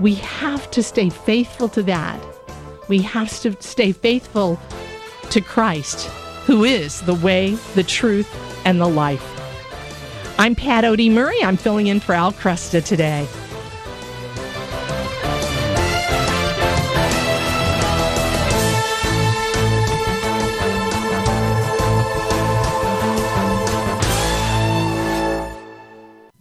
We have to stay faithful to that. We have to stay faithful to Christ, who is the way, the truth, and the life. I'm Pat Oedy-Murray. I'm filling in for Al Kresta today.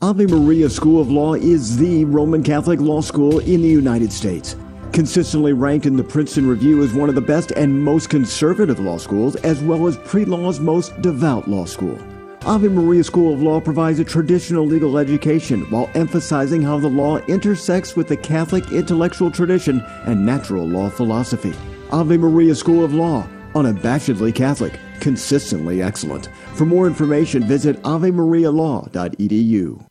Ave Maria School of Law is the Roman Catholic law school in the United States. Consistently ranked in the Princeton Review as one of the best and most conservative law schools, as well as pre law's most devout law school. Ave Maria School of Law provides a traditional legal education while emphasizing how the law intersects with the Catholic intellectual tradition and natural law philosophy. Ave Maria School of Law, unabashedly Catholic, consistently excellent. For more information, visit avemarialaw.edu.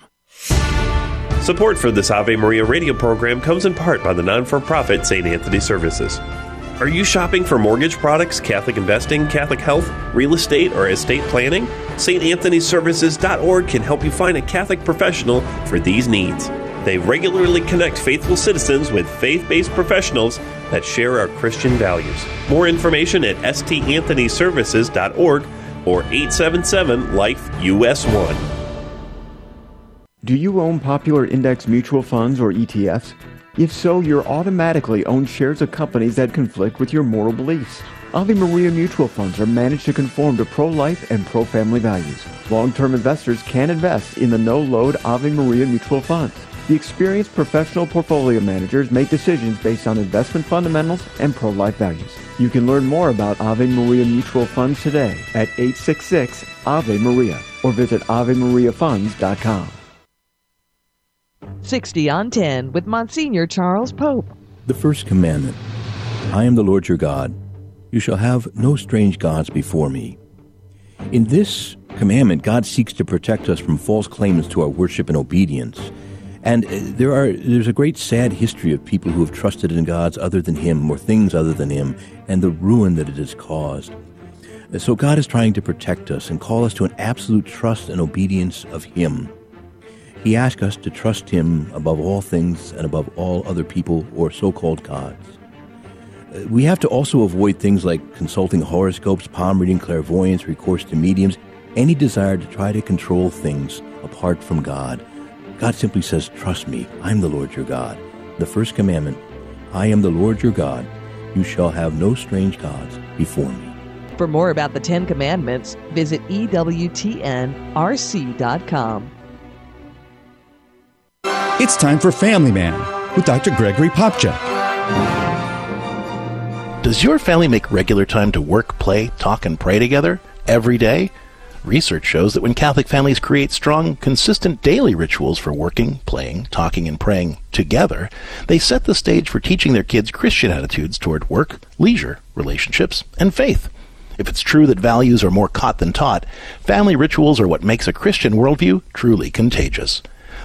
Support for this Ave Maria radio program comes in part by the non for profit St. Anthony Services. Are you shopping for mortgage products, Catholic investing, Catholic health, real estate, or estate planning? StAnthonyServices.org can help you find a Catholic professional for these needs. They regularly connect faithful citizens with faith based professionals that share our Christian values. More information at StAnthonyServices.org or 877 Life US 1. Do you own popular index mutual funds or ETFs? If so, you're automatically own shares of companies that conflict with your moral beliefs. Ave Maria mutual funds are managed to conform to pro-life and pro-family values. Long-term investors can invest in the no-load Ave Maria mutual funds. The experienced professional portfolio managers make decisions based on investment fundamentals and pro-life values. You can learn more about Ave Maria Mutual Funds today at 866 Ave Maria or visit AveMariaFunds.com. 60 on 10 with Monsignor Charles Pope. The first commandment I am the Lord your God. You shall have no strange gods before me. In this commandment, God seeks to protect us from false claims to our worship and obedience. And uh, there are there's a great sad history of people who have trusted in gods other than him or things other than him and the ruin that it has caused. So God is trying to protect us and call us to an absolute trust and obedience of him. He asks us to trust him above all things and above all other people or so-called gods. Uh, we have to also avoid things like consulting horoscopes, palm reading, clairvoyance, recourse to mediums, any desire to try to control things apart from God. God simply says, Trust me, I'm the Lord your God. The first commandment I am the Lord your God. You shall have no strange gods before me. For more about the Ten Commandments, visit EWTNRC.com. It's time for Family Man with Dr. Gregory Popcak. Does your family make regular time to work, play, talk, and pray together every day? Research shows that when Catholic families create strong, consistent daily rituals for working, playing, talking, and praying together, they set the stage for teaching their kids Christian attitudes toward work, leisure, relationships, and faith. If it's true that values are more caught than taught, family rituals are what makes a Christian worldview truly contagious.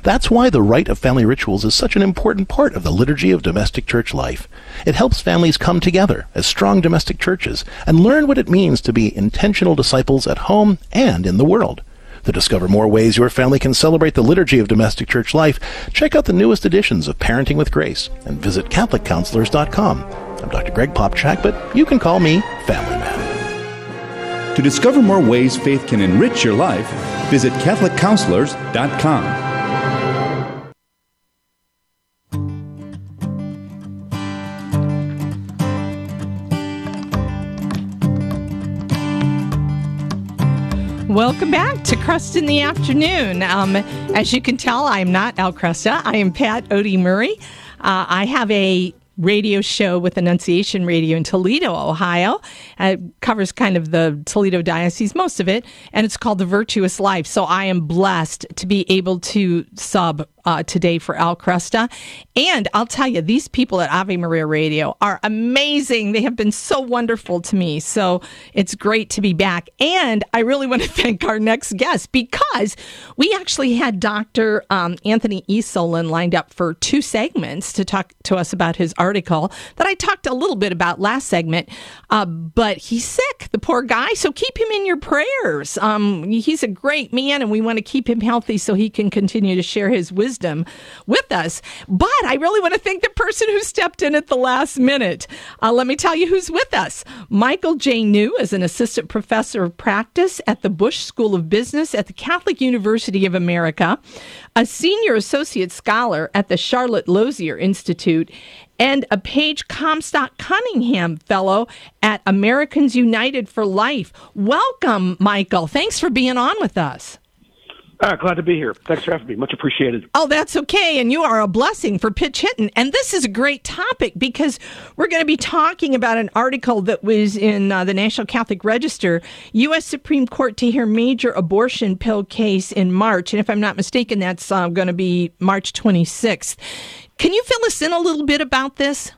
That's why the rite of family rituals is such an important part of the liturgy of domestic church life. It helps families come together as strong domestic churches and learn what it means to be intentional disciples at home and in the world. To discover more ways your family can celebrate the liturgy of domestic church life, check out the newest editions of Parenting with Grace and visit CatholicCounselors.com. I'm Dr. Greg Popcak, but you can call me Family Man. To discover more ways faith can enrich your life, visit CatholicCounselors.com. Welcome back to Kresta in the Afternoon. Um, as you can tell, I'm not Al Kresta. I am Pat Oedy-Murray. Uh, I have a radio show with Annunciation Radio in Toledo, Ohio. Uh, it covers kind of the Toledo Diocese, most of it, and it's called The Virtuous Life. So I am blessed to be able to sub uh, today for Al Kresta. And I'll tell you, these people at Ave Maria Radio are amazing. They have been so wonderful to me. So it's great to be back. And I really want to thank our next guest because we actually had Dr. Um, Anthony Esolen lined up for two segments to talk to us about his article that I talked a little bit about last segment. Uh, but he's sick, the poor guy. So keep him in your prayers. Um, he's a great man, and we want to keep him healthy so he can continue to share his wisdom wisdom with us. But I really want to thank the person who stepped in at the last minute. Uh, let me tell you who's with us. Michael J. New is an assistant professor of practice at the Busch School of Business at the Catholic University of America, a senior associate scholar at the Charlotte Lozier Institute, and a Paige Comstock Cunningham Fellow at Americans United for Life. Welcome, Michael. Thanks for being on with us. Uh, glad to be here. Thanks for having me. Much appreciated. Oh, that's okay. And you are a blessing for Pitch Hitting. And this is a great topic because we're going to be talking about an article that was in uh, the National Catholic Register U.S. Supreme Court to hear major abortion pill case in March. And if I'm not mistaken, that's uh, going to be March 26th. Can you fill us in a little bit about this?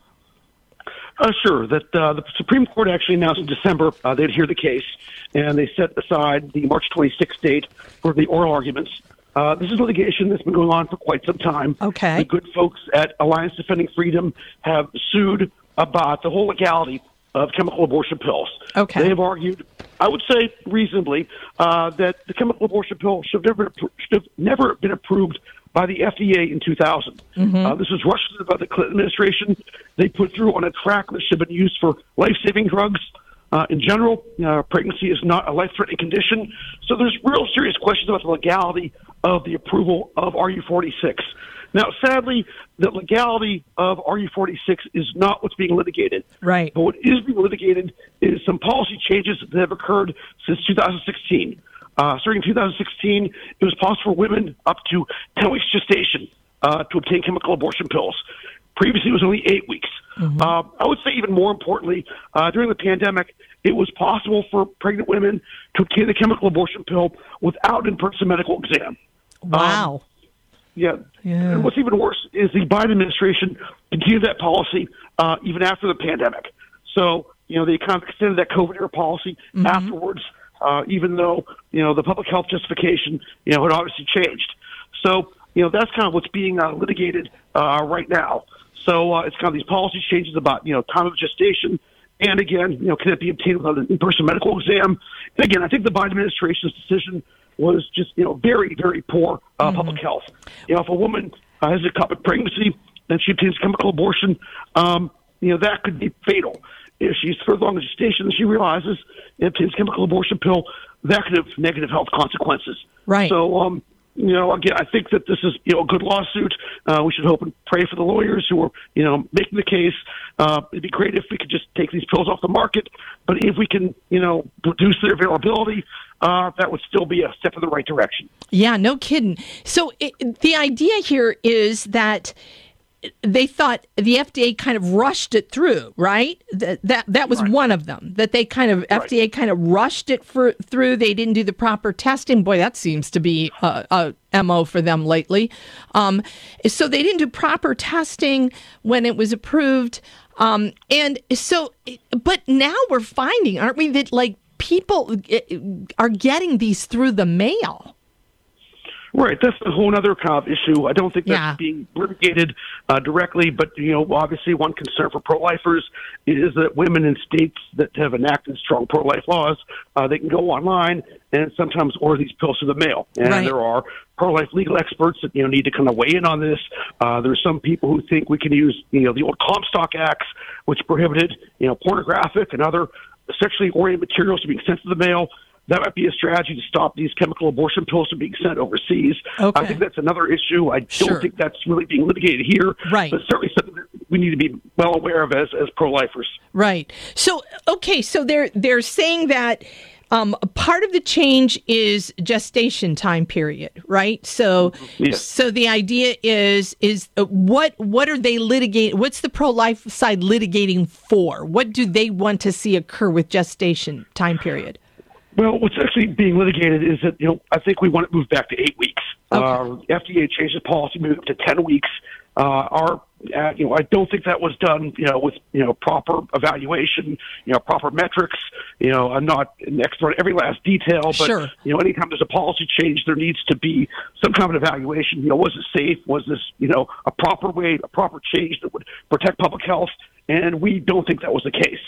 Uh, sure. That uh, the Supreme Court actually announced in December uh, they'd hear the case, and they set aside the March 26th date for the oral arguments. Uh, this is litigation that's been going on for quite some time. Okay. The good folks at Alliance Defending Freedom have sued about the whole legality of chemical abortion pills. Okay. They have argued, I would say reasonably, uh, that the chemical abortion pill should have never, should have never been approved by the FDA in 2000. Mm-hmm. Uh, this was rushed by the Clinton administration. They put through on a track that should have been used for life-saving drugs. Uh, in general, uh, pregnancy is not a life-threatening condition, so there's real serious questions about the legality of the approval of RU46. Now, sadly, the legality of RU46 is not what's being litigated. Right. But what is being litigated is some policy changes that have occurred since 2016. Uh, starting in 2016, it was possible for women up to 10 weeks gestation uh, to obtain chemical abortion pills. Previously, it was only eight weeks. Mm-hmm. Uh, I would say, even more importantly, uh, during the pandemic, it was possible for pregnant women to obtain the chemical abortion pill without an in-person medical exam. Wow. Um, yeah. Yeah. And what's even worse is the Biden administration continued that policy uh, even after the pandemic. So, you know, they kind of extended that COVID era policy Mm-hmm. afterwards, uh, even though, you know, the public health justification, you know, had obviously changed. So, you know, that's kind of what's being uh, litigated uh, right now. So uh, it's kind of these policy changes about, you know, time of gestation. And again, you know, can it be obtained without an in-person medical exam? And again, I think the Biden administration's decision was just, you know, very, very poor uh, public health. You know, if a woman uh, has a ectopic pregnancy and she obtains chemical abortion, um, you know, that could be fatal. If she's further along in gestation and she realizes and obtains chemical abortion pill, that could have negative health consequences. Right. So, um, you know, again, I think that this is you know a good lawsuit. Uh, we should hope and pray for the lawyers who are you know making the case. Uh, it'd be great if we could just take these pills off the market, but if we can you know reduce their availability, uh, that would still be a step in the right direction. Yeah, no kidding. So it, the idea here is that they thought the FDA kind of rushed it through, right? That that, that was one of them. That they kind of FDA kind of rushed it for, through. They didn't do the proper testing. Boy, that seems to be a, a mo for them lately. Um, so they didn't do proper testing when it was approved. Um, and so, but now we're finding, aren't we, that like people eh, are getting these through the mail. Right, that's a whole other kind of issue. I don't think that's Yeah. being litigated uh, directly, but you know, obviously, one concern for pro-lifers is that women in states that have enacted strong pro-life laws, uh, they can go online and sometimes order these pills through the mail. And Right. there are pro-life legal experts that you know need to kind of weigh in on this. Uh, there's some people who think we can use you know the old Comstock Acts, which prohibited you know pornographic and other sexually oriented materials to being sent to the mail. That might be a strategy to stop these chemical abortion pills from being sent overseas. Okay. I think that's another issue. I don't think that's really being litigated here. Right. But certainly something that we need to be well aware of as, as pro-lifers. Right. So okay, so they're they're saying that um, part of the change is gestation time period, right? So Yes. so the idea is is uh, what what are they litigating? What's the pro life side litigating for? What do they want to see occur with gestation time period? Well, what's actually being litigated is that, you know, I think we want it moved back to eight weeks. Uh, FDA changed the policy, moved to 10 weeks. Uh, our, uh, you know, I don't think that was done, you know, with, you know, proper evaluation, you know, proper metrics. You know, I'm not an expert on every last detail, but, Sure. you know, anytime there's a policy change, there needs to be some kind of evaluation. You know, was it safe? Was this, you know, a proper way, a proper change that would protect public health? And we don't think that was the case.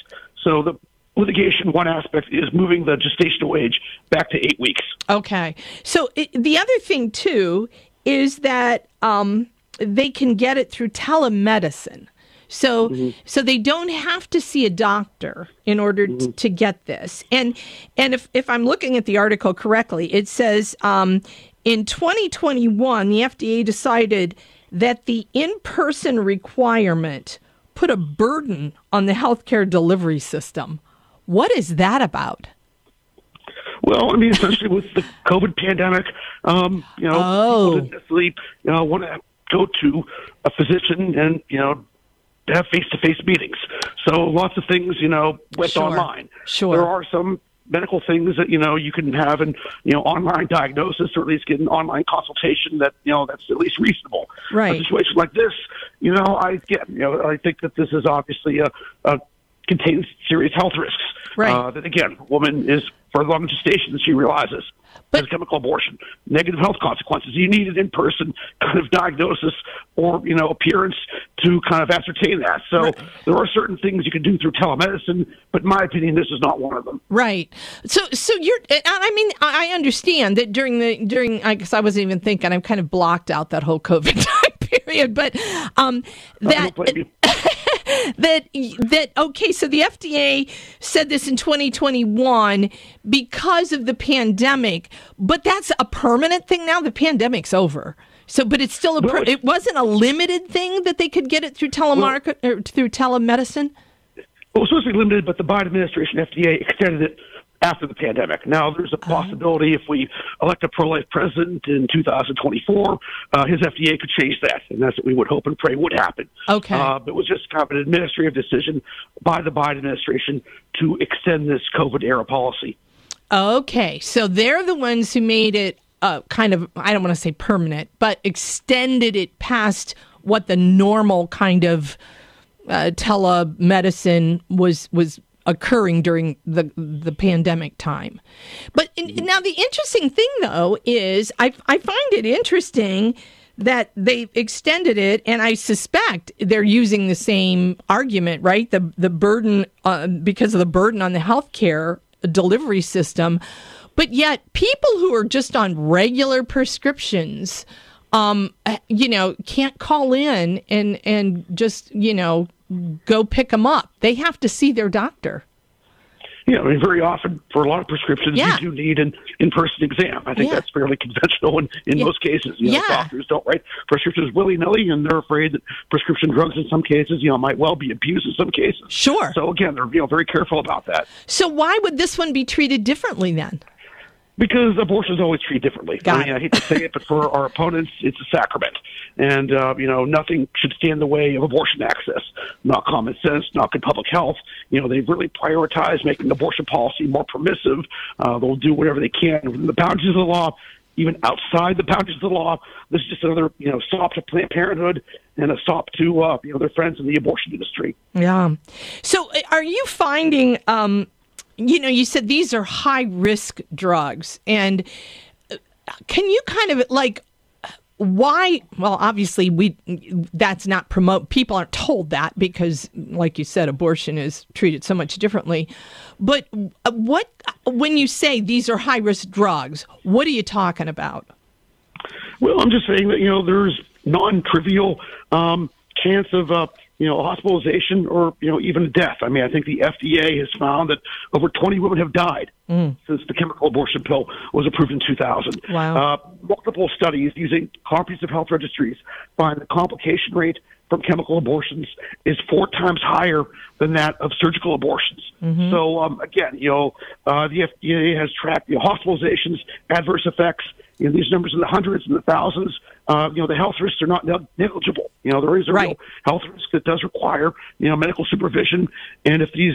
So the litigation, one aspect is moving the gestational age back to eight weeks. Okay. So it, the other thing too is that um, they can get it through telemedicine. So so they don't have to see a doctor in order t- to get this. And and if if I'm looking at the article correctly, it says um, in 2021 the FDA decided that the in-person requirement put a burden on the healthcare delivery system. What is that about? Well, I mean, especially with the COVID pandemic, um, you know, people didn't necessarily you know, want to go to a physician and, you know, have face-to-face meetings. So lots of things, you know, went Sure. online. Sure. There are some medical things that, you know, you can have an, you know, online diagnosis or at least get an online consultation that, you know, that's at least reasonable. Right. A situation like this, you know, I get, you know, I think that this is obviously a, a contains serious health risks. Right. Uh, that again, woman is further along in gestation than she realizes. But, chemical abortion, negative health consequences. You need an in-person kind of diagnosis or you know appearance to kind of ascertain that. So there are certain things you can do through telemedicine, but in my opinion, this is not one of them. Right. So, so you're. I mean, I understand that during the during. I guess I wasn't even thinking. I'm kind of blocked out that whole COVID time period. But um, that that that okay. So the FDA said this in 2021 because of the pandemic, but that's a permanent thing now. The pandemic's over. So, but it's still a. Per, it wasn't a limited thing that they could get it through telemarket or through telemedicine. Well, it was supposed to be limited, but the Biden administration FDA extended it after the pandemic. Now, there's a possibility if we elect a pro-life president in 2024, uh, his FDA could change that, and that's what we would hope and pray would happen. Okay. Uh, but it was just kind of an administrative decision by the Biden administration to extend this COVID era policy. Okay, so they're the ones who made it uh, kind of, I don't want to say permanent, but extended it past what the normal kind of uh, telemedicine was was occurring during the the pandemic time. But in, now the interesting thing though is I I find it interesting that they've extended it and I suspect they're using the same argument, right? The the burden uh, because of the burden on the healthcare delivery system. But yet people who are just on regular prescriptions um, you know, can't call in and and just you know go pick them up. They have to see their doctor. Yeah, I mean, very often for a lot of prescriptions, Yeah. you do need an in-person exam. I think Yeah. that's fairly conventional in, in Yeah. most cases. You know, Yeah. doctors don't write prescriptions willy-nilly, and they're afraid that prescription drugs in some cases, you know, might well be abused in some cases. Sure. So again, they're you know very careful about that. So why would this one be treated differently then? Because abortion is always treated differently. Got I mean, I hate to say it, but for our opponents, it's a sacrament, and uh, you know nothing should stand in the way of abortion access. Not common sense, not good public health. You know, they've really prioritized making abortion policy more permissive. Uh, they'll do whatever they can within the boundaries of the law, even outside the boundaries of the law. This is just another you know stop to Planned Parenthood and a stop to uh, you know their friends in the abortion industry. Yeah. So uh, are you finding um you know, you said these are high risk drugs. And uh, can you kind of like why well obviously we that's not promote people aren't told that because like you said abortion is treated so much differently. But uh, what when you say these are high risk drugs what are you talking about? Well, I'm just saying that you know there's non-trivial um, chance of uh, you know hospitalization or you know even death. I mean, I think the FDA has found that over 20 women have died since the chemical abortion pill was approved in 2000. Wow. Uh, multiple studies using comprehensive health registries find the complication rate from chemical abortions is four times higher than that of surgical abortions. Mm-hmm. So um, again, you know, uh, the FDA has tracked you know, hospitalizations, adverse effects. You know, these numbers in the hundreds and the thousands. Uh, you know, the health risks are not negligible. You know, there is a real health risk that does require you know medical supervision, and if these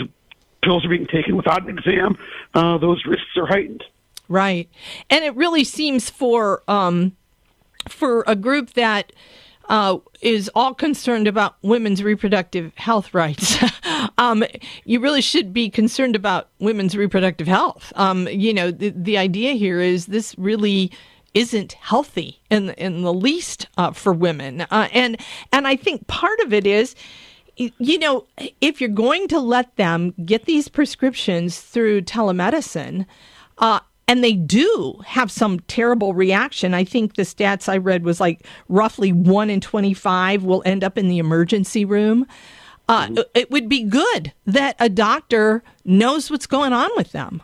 pills are being taken without an exam, uh, those risks are heightened. Right. And it really seems for um, for a group that uh, is all concerned about women's reproductive health rights. um, you really should be concerned about women's reproductive health. Um, you know, the, the idea here is this really isn't healthy in in the least uh, for women, uh, and and I think part of it is you know, if you're going to let them get these prescriptions through telemedicine, uh, and they do have some terrible reaction. I think the stats I read was like roughly one in 25 will end up in the emergency room. Uh, It would be good that a doctor knows what's going on with them.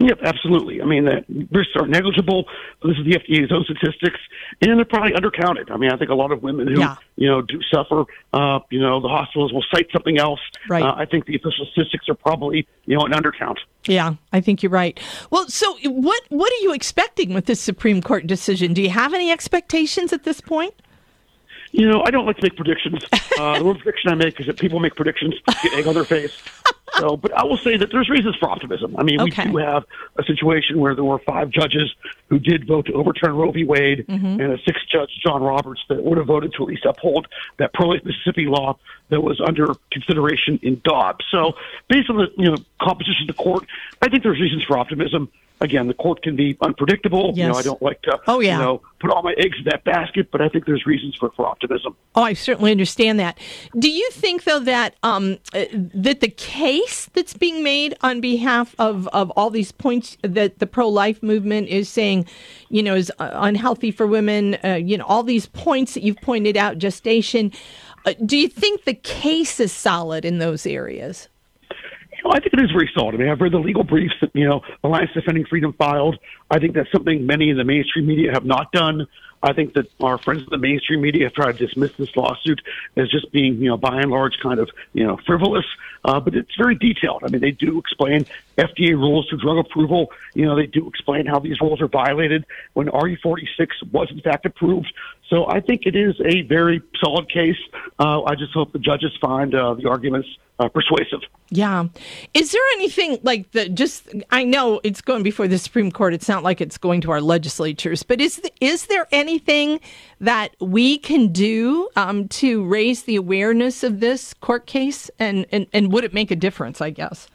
Yep, absolutely. I mean, the risks are negligible. This is the FDA's own statistics, and they're probably undercounted. I mean, I think a lot of women who, Yeah. you know, do suffer, uh, you know, the hospitals will cite something else. Right. Uh, I think the official statistics are probably, you know, an undercount. Yeah, I think you're right. Well, so what what are you expecting with this Supreme Court decision? Do you have any expectations at this point? You know, I don't like to make predictions. Uh, the one prediction I make is that people make predictions, get egg on their face. So, but I will say that there's reasons for optimism. I mean, Okay. we do have a situation where there were five judges who did vote to overturn Roe v. Wade, Mhm. and a sixth judge, John Roberts, that would have voted to at least uphold that pro-life Mississippi law that was under consideration in Dobbs. So, based on the you know composition of the court, I think there's reasons for optimism. Again, the court can be unpredictable. You know, I don't like to Oh, yeah. you know put all my eggs in that basket, but I think there's reasons for for optimism. Oh, I certainly understand that. Do you think, though, that um, uh, that the case that's being made on behalf of, of all these points that the pro life movement is saying, you know, is uh, unhealthy for women, uh, you know, all these points that you've pointed out, gestation, uh, do you think the case is solid in those areas? You know, I think it is very solid. I mean, I've read the legal briefs that you know Alliance Defending Freedom filed I think that's something many in the mainstream media have not done. I think that our friends in the mainstream media have tried to dismiss this lawsuit as just being, you know, by and large kind of, you know, frivolous. Uh, but it's very detailed. I mean, they do explain FDA rules for drug approval. You know, they do explain how these rules are violated when RE46 was in fact approved. So I think it is a very solid case. Uh, I just hope the judges find uh, the arguments uh, persuasive. Yeah. Is there anything like the just I know it's going before the Supreme Court. It's not like it's going to our legislatures, but is is there anything that we can do um, to raise the awareness of this court case and, and and would it make a difference, I guess?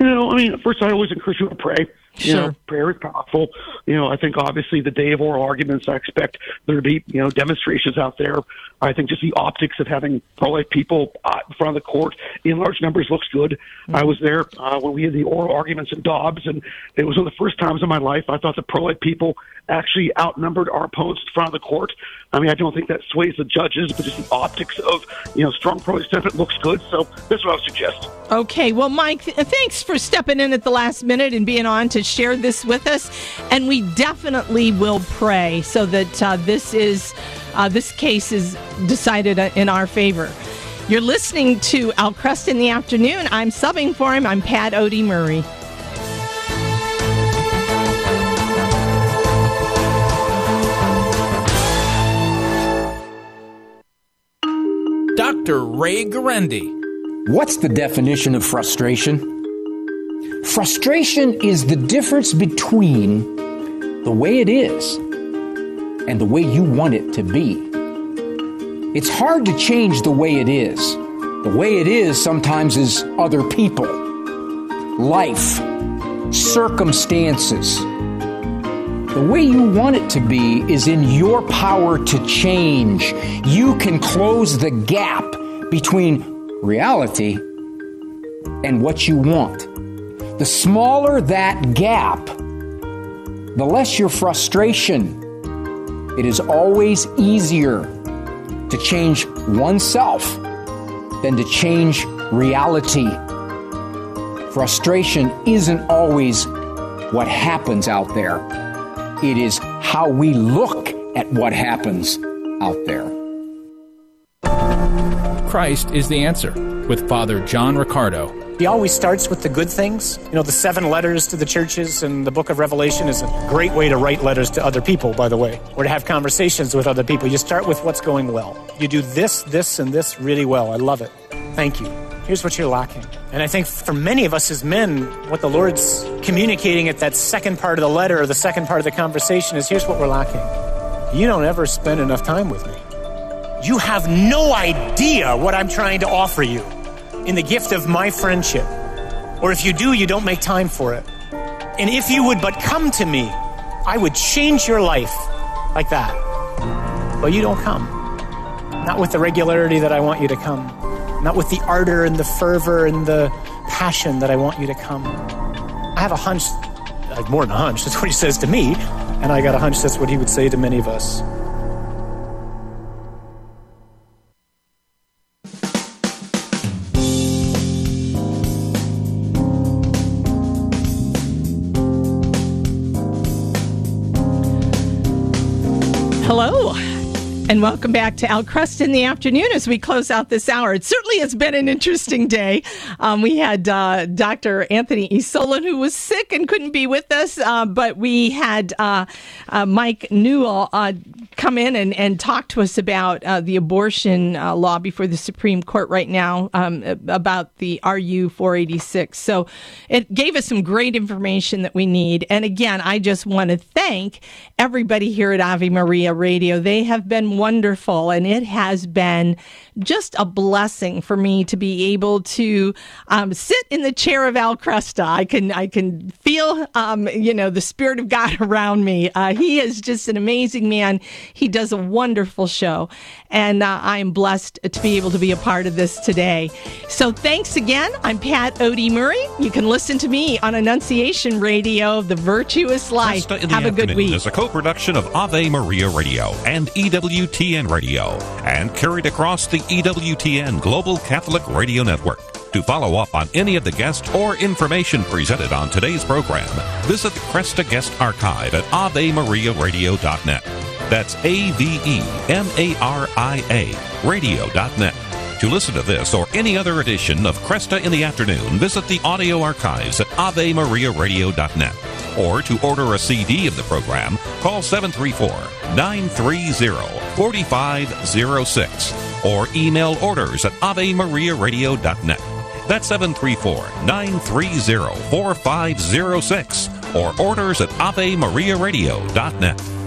You know, I mean, first I always encourage you to pray. You know, prayer is powerful. You know, I think obviously the day of oral arguments, I expect there to be, you know, demonstrations out there. I think just the optics of having pro-life people uh, in front of the court in large numbers looks good. I was there uh, when we had the oral arguments in Dobbs, and it was one of the first times in my life I thought the pro-life people actually outnumbered our opponents in front of the court. I mean, I don't think that sways the judges, but just the optics of, you know, strong pro-life sentiment looks good. So that's what I would suggest. Okay, well, Mike, th- thanks for stepping in at the last minute and being on to share this with us. And we definitely will pray so that uh, this is uh, this case is decided uh, in our favor. You're listening to Al Kresta in the afternoon. I'm subbing for him. I'm Pat Oedy-Murray. Dr. Ray Guarendi. What's the definition of frustration? Frustration is the difference between the way it is and the way you want it to be. It's hard to change the way it is. The way it is sometimes is other people, life, circumstances. The way you want it to be is in your power to change. You can close the gap between reality and what you want. The smaller that gap, the less your frustration. It is always easier to change oneself than to change reality. Frustration isn't always what happens out there, it is how we look at what happens out there. Christ is the answer with Father John Riccardo. He always starts with the good things. You know, the seven letters to the churches and the book of Revelation is a great way to write letters to other people, by the way, or to have conversations with other people. You start with what's going well. You do this, this, and this really well. I love it. Thank you. Here's what you're lacking. And I think for many of us as men, what the Lord's communicating at that second part of the letter or the second part of the conversation is here's what we're lacking. You don't ever spend enough time with me. You have no idea what I'm trying to offer you in the gift of my friendship. Or if you do, you don't make time for it. And if you would but come to me, I would change your life like that. But you don't come. Not with the regularity that I want you to come. Not with the ardor and the fervor and the passion that I want you to come. I have a hunch, more than a hunch, that's what he says to me, and I got a hunch that's what he would say to many of us. And welcome back to Al Kresta in the afternoon as we close out this hour. It certainly has been an interesting day. Um, we had uh, Dr. Anthony Esolen, who was sick and couldn't be with us, uh, but we had uh, uh, Mike Newell uh, come in and, and talk to us about uh, the abortion law before the Supreme Court right now um, about the RU 486. So it gave us some great information that we need. And again, I just want to thank everybody here at Ave Maria Radio. They have been wonderful, and it has been just a blessing for me to be able to um, sit in the chair of Al Kresta. I can I can feel um, you know the spirit of God around me. Uh, he is just an amazing man. He does a wonderful show, and uh, I am blessed to be able to be a part of this today. So thanks again. I'm Pat Oedy-Murray. You can listen to me on Annunciation Radio, The Virtuous Life. Kresta in the Have a good week. is a co-production of Ave Maria Radio and E EWTN EWTN Radio and carried across the EWTN Global Catholic Radio Network. To follow up on any of the guests or information presented on today's program, visit the Kresta Guest Archive at AveMariaRadio.net. That's A V E M A R I A radio.net. To listen to this or any other edition of Kresta in the Afternoon, visit the audio archives at AveMariaRadio.net. Or to order a CD of the program, call 734 930 4506 or email orders at AveMariaRadio.net. That's 734 930 4506 or orders at AveMariaRadio.net.